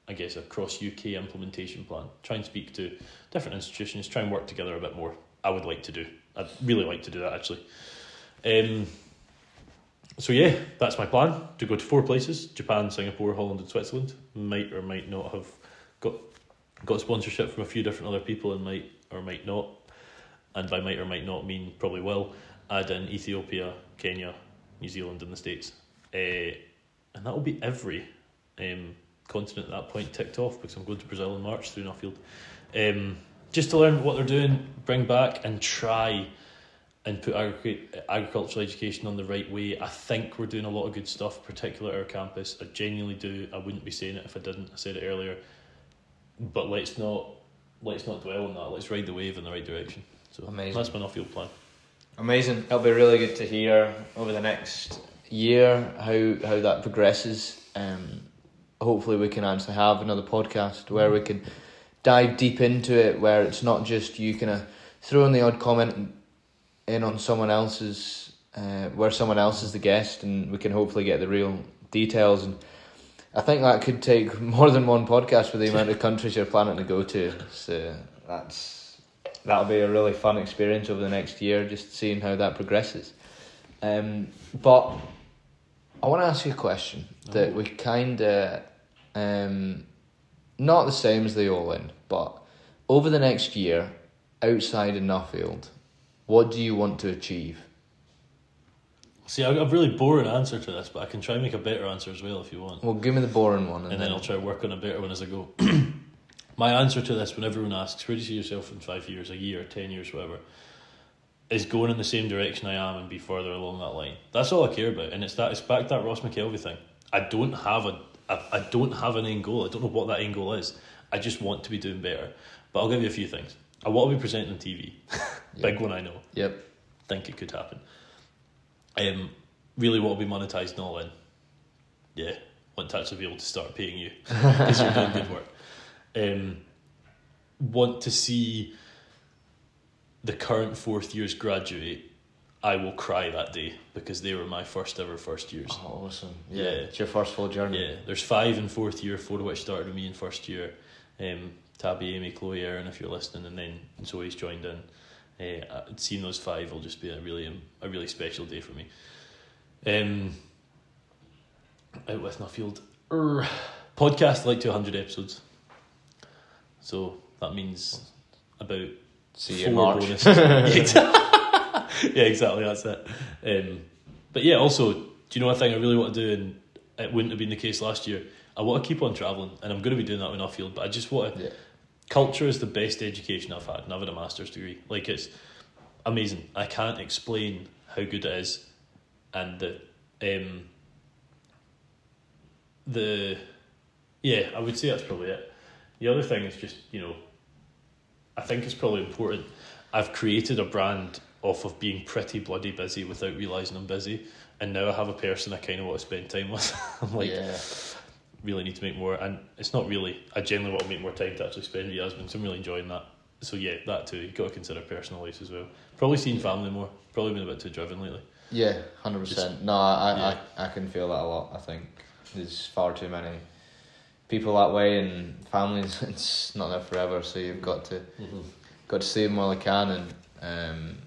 I guess a cross UK implementation plan. Try and speak to different institutions, try and work together a bit more. I would like to do. I'd really like to do that actually. Um, so yeah, that's my plan to go to four places: Japan, Singapore, Holland, and Switzerland. Might or might not have got got sponsorship from a few different other people, and might or might not. And by might or might not mean probably will add in Ethiopia, Kenya, New Zealand, and the States. Uh, and that will be every um, continent at that point ticked off because I'm going to Brazil in March through Nuffield. Um, just to learn what they're doing, bring back and try and put agricultural education on the right way. I think we're doing a lot of good stuff, particularly at our campus. I genuinely do. I wouldn't be saying it if I didn't. I said it earlier, but let's not let's not dwell on that. Let's ride the wave in the right direction. So Amazing. that's my Nuffield plan. Amazing. It'll be really good to hear over the next year how how that progresses. Um, hopefully, we can actually have another podcast where we can dive deep into it, where it's not just you kind of throw in the odd comment in on someone else's, uh, where someone else is the guest, and we can hopefully get the real details. And I think that could take more than one podcast with the amount of countries you're planning to go to. So that's that'll be a really fun experience over the next year, just seeing how that progresses. Um, but I want to ask you a question that oh. we kind of, um, not the same as the All In, but over the next year, outside of Nuffield, what do you want to achieve? See, I have got a really boring answer to this, but I can try and make a better answer as well if you want. Well, give me the boring one, and, and then, then I'll try to work on a better one as I go. My answer to this, when everyone asks, "Where do you see yourself in five years, a year, ten years, whatever?" is going in the same direction I am and be further along that line. That's all I care about, and it's that it's back to that Ross McKelvey thing. I don't have a I, I don't have an end goal. I don't know what that end goal is. I just want to be doing better. But I'll give you a few things. I want to be presenting on TV. Big one I know. Yep. Think it could happen. Um, really want to be monetized and all in. Yeah. Want to actually be able to start paying you because you're doing good work. Um, want to see the current fourth years graduate, I will cry that day because they were my first ever first years. Oh, awesome! Yeah, yeah. it's your first full journey. Yeah, there's five in fourth year, four of which started with me in first year. Um, Tabby, Amy, Chloe, Aaron, if you're listening, and then Zoe's joined in. Uh, seeing those five will just be a really a really special day for me. Um, out with Nuffield, er, podcast like to 100 episodes. So that means about See in March. yeah, exactly. That's it. Um, but yeah, also, do you know one thing I really want to do, and it wouldn't have been the case last year? I want to keep on travelling, and I'm going to be doing that when I feel. But I just want to. Yeah. Culture is the best education I've had, and I've had a master's degree. Like it's amazing. I can't explain how good it is, and the um, the yeah, I would say that's probably it. The other thing is just you know I think it's probably important. I've created a brand off of being pretty bloody busy without realizing I'm busy, and now I have a person I kind of want to spend time with. I'm like, yeah. really need to make more, and it's not really. I generally want to make more time to actually spend with Yasmin, so I'm really enjoying that. So yeah, that too. You've got to consider personal life as well. Probably seeing family more. Probably been a bit too driven lately. Yeah, hundred percent. No, I, yeah. I I can feel that a lot. I think there's far too many people that way and families it's not there forever so you've got to mm-hmm. got to see them while I can and um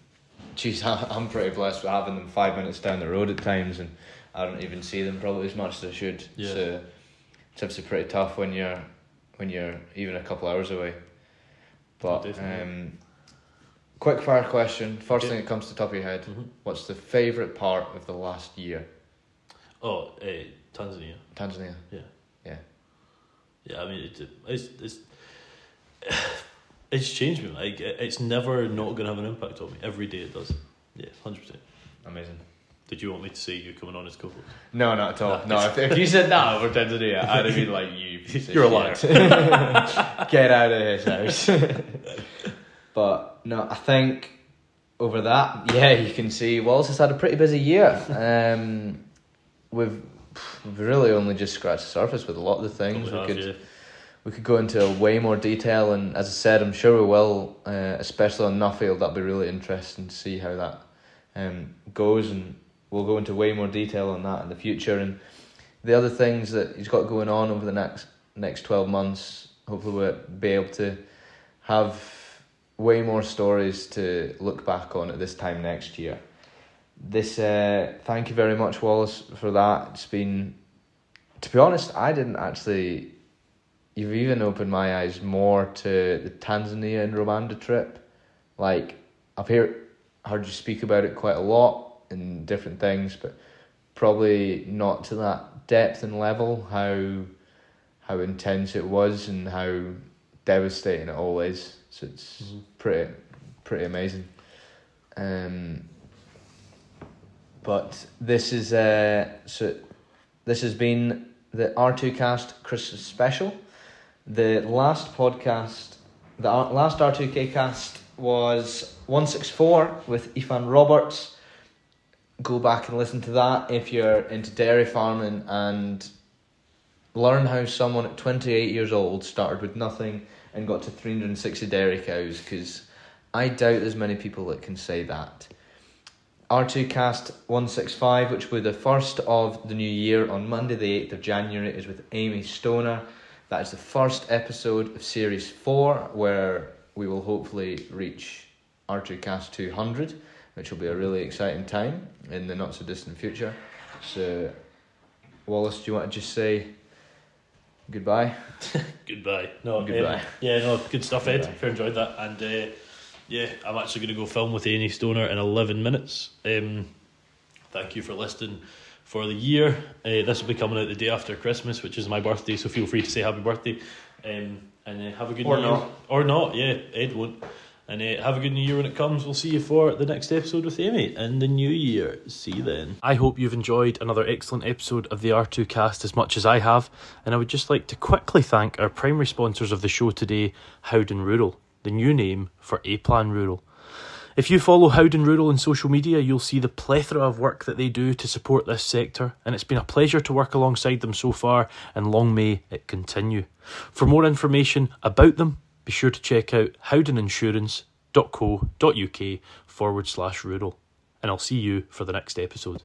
geez I'm pretty blessed with having them five minutes down the road at times and I don't even see them probably as much as I should yeah. so it's obviously pretty tough when you're when you're even a couple hours away but um quick fire question. First okay. thing that comes to the top of your head. Mm-hmm. What's the favourite part of the last year? Oh, uh, Tanzania. Tanzania. Yeah. Yeah. I mean, it, it's, it's, it's changed me. Like, it's never not going to have an impact on me. Every day it does. Yeah, 100%. Amazing. Did you want me to say you coming on as co-host? No, not at all. No, if, if you said that over Tanzania, I'd have been like, you. You're a liar. Get out of his house. but no, I think over that, yeah, you can see Wallace has had a pretty busy year. Um, we've we've really only just scratched the surface with a lot of the things. we could yeah. we could go into way more detail, and as I said, I'm sure we will, uh, especially on Nuffield. That'll be really interesting to see how that um, goes, and we'll go into way more detail on that in the future. And the other things that he's got going on over the next next twelve months, hopefully we'll be able to have way more stories to look back on at this time next year this uh, thank you very much Wallace for that. It's been to be honest, I didn't actually you've even opened my eyes more to the Tanzania and Rwanda trip. Like I've heard heard you speak about it quite a lot in different things, but probably not to that depth and level how how intense it was and how devastating it all is. So it's mm-hmm. pretty pretty amazing. Um but this is uh, so this has been the R2 Kast Christmas special. The last podcast, the last R2K cast was 164 with Ifan Roberts. Go back and listen to that if you're into dairy farming and learn how someone at 28 years old started with nothing and got to 360 dairy cows because I doubt there's many people that can say that. R2 Kast 165, which will be the first of the new year on Monday, the 8th of January, is with Amy Stoner. That is the first episode of Series 4, where we will hopefully reach R2 Kast 200, which will be a really exciting time in the not so distant future. So, Wallace, do you want to just say goodbye? goodbye. No, goodbye. Um, yeah, no, good stuff, Ed. If you enjoyed that. And, uh, yeah, I'm actually going to go film with Amy Stoner in 11 minutes. Um, thank you for listening for the year. Uh, this will be coming out the day after Christmas, which is my birthday, so feel free to say happy birthday. Um, and uh, have a good or new not. year. Or not, yeah, Ed won't. And uh, have a good new year when it comes. We'll see you for the next episode with Amy in the new year. See you then. I hope you've enjoyed another excellent episode of the R2 Kast as much as I have. And I would just like to quickly thank our primary sponsors of the show today, Howden Rural the new name for A Plan Rural. If you follow Howden Rural on social media, you'll see the plethora of work that they do to support this sector, and it's been a pleasure to work alongside them so far, and long may it continue. For more information about them, be sure to check out howdeninsurance.co.uk forward slash rural. And I'll see you for the next episode.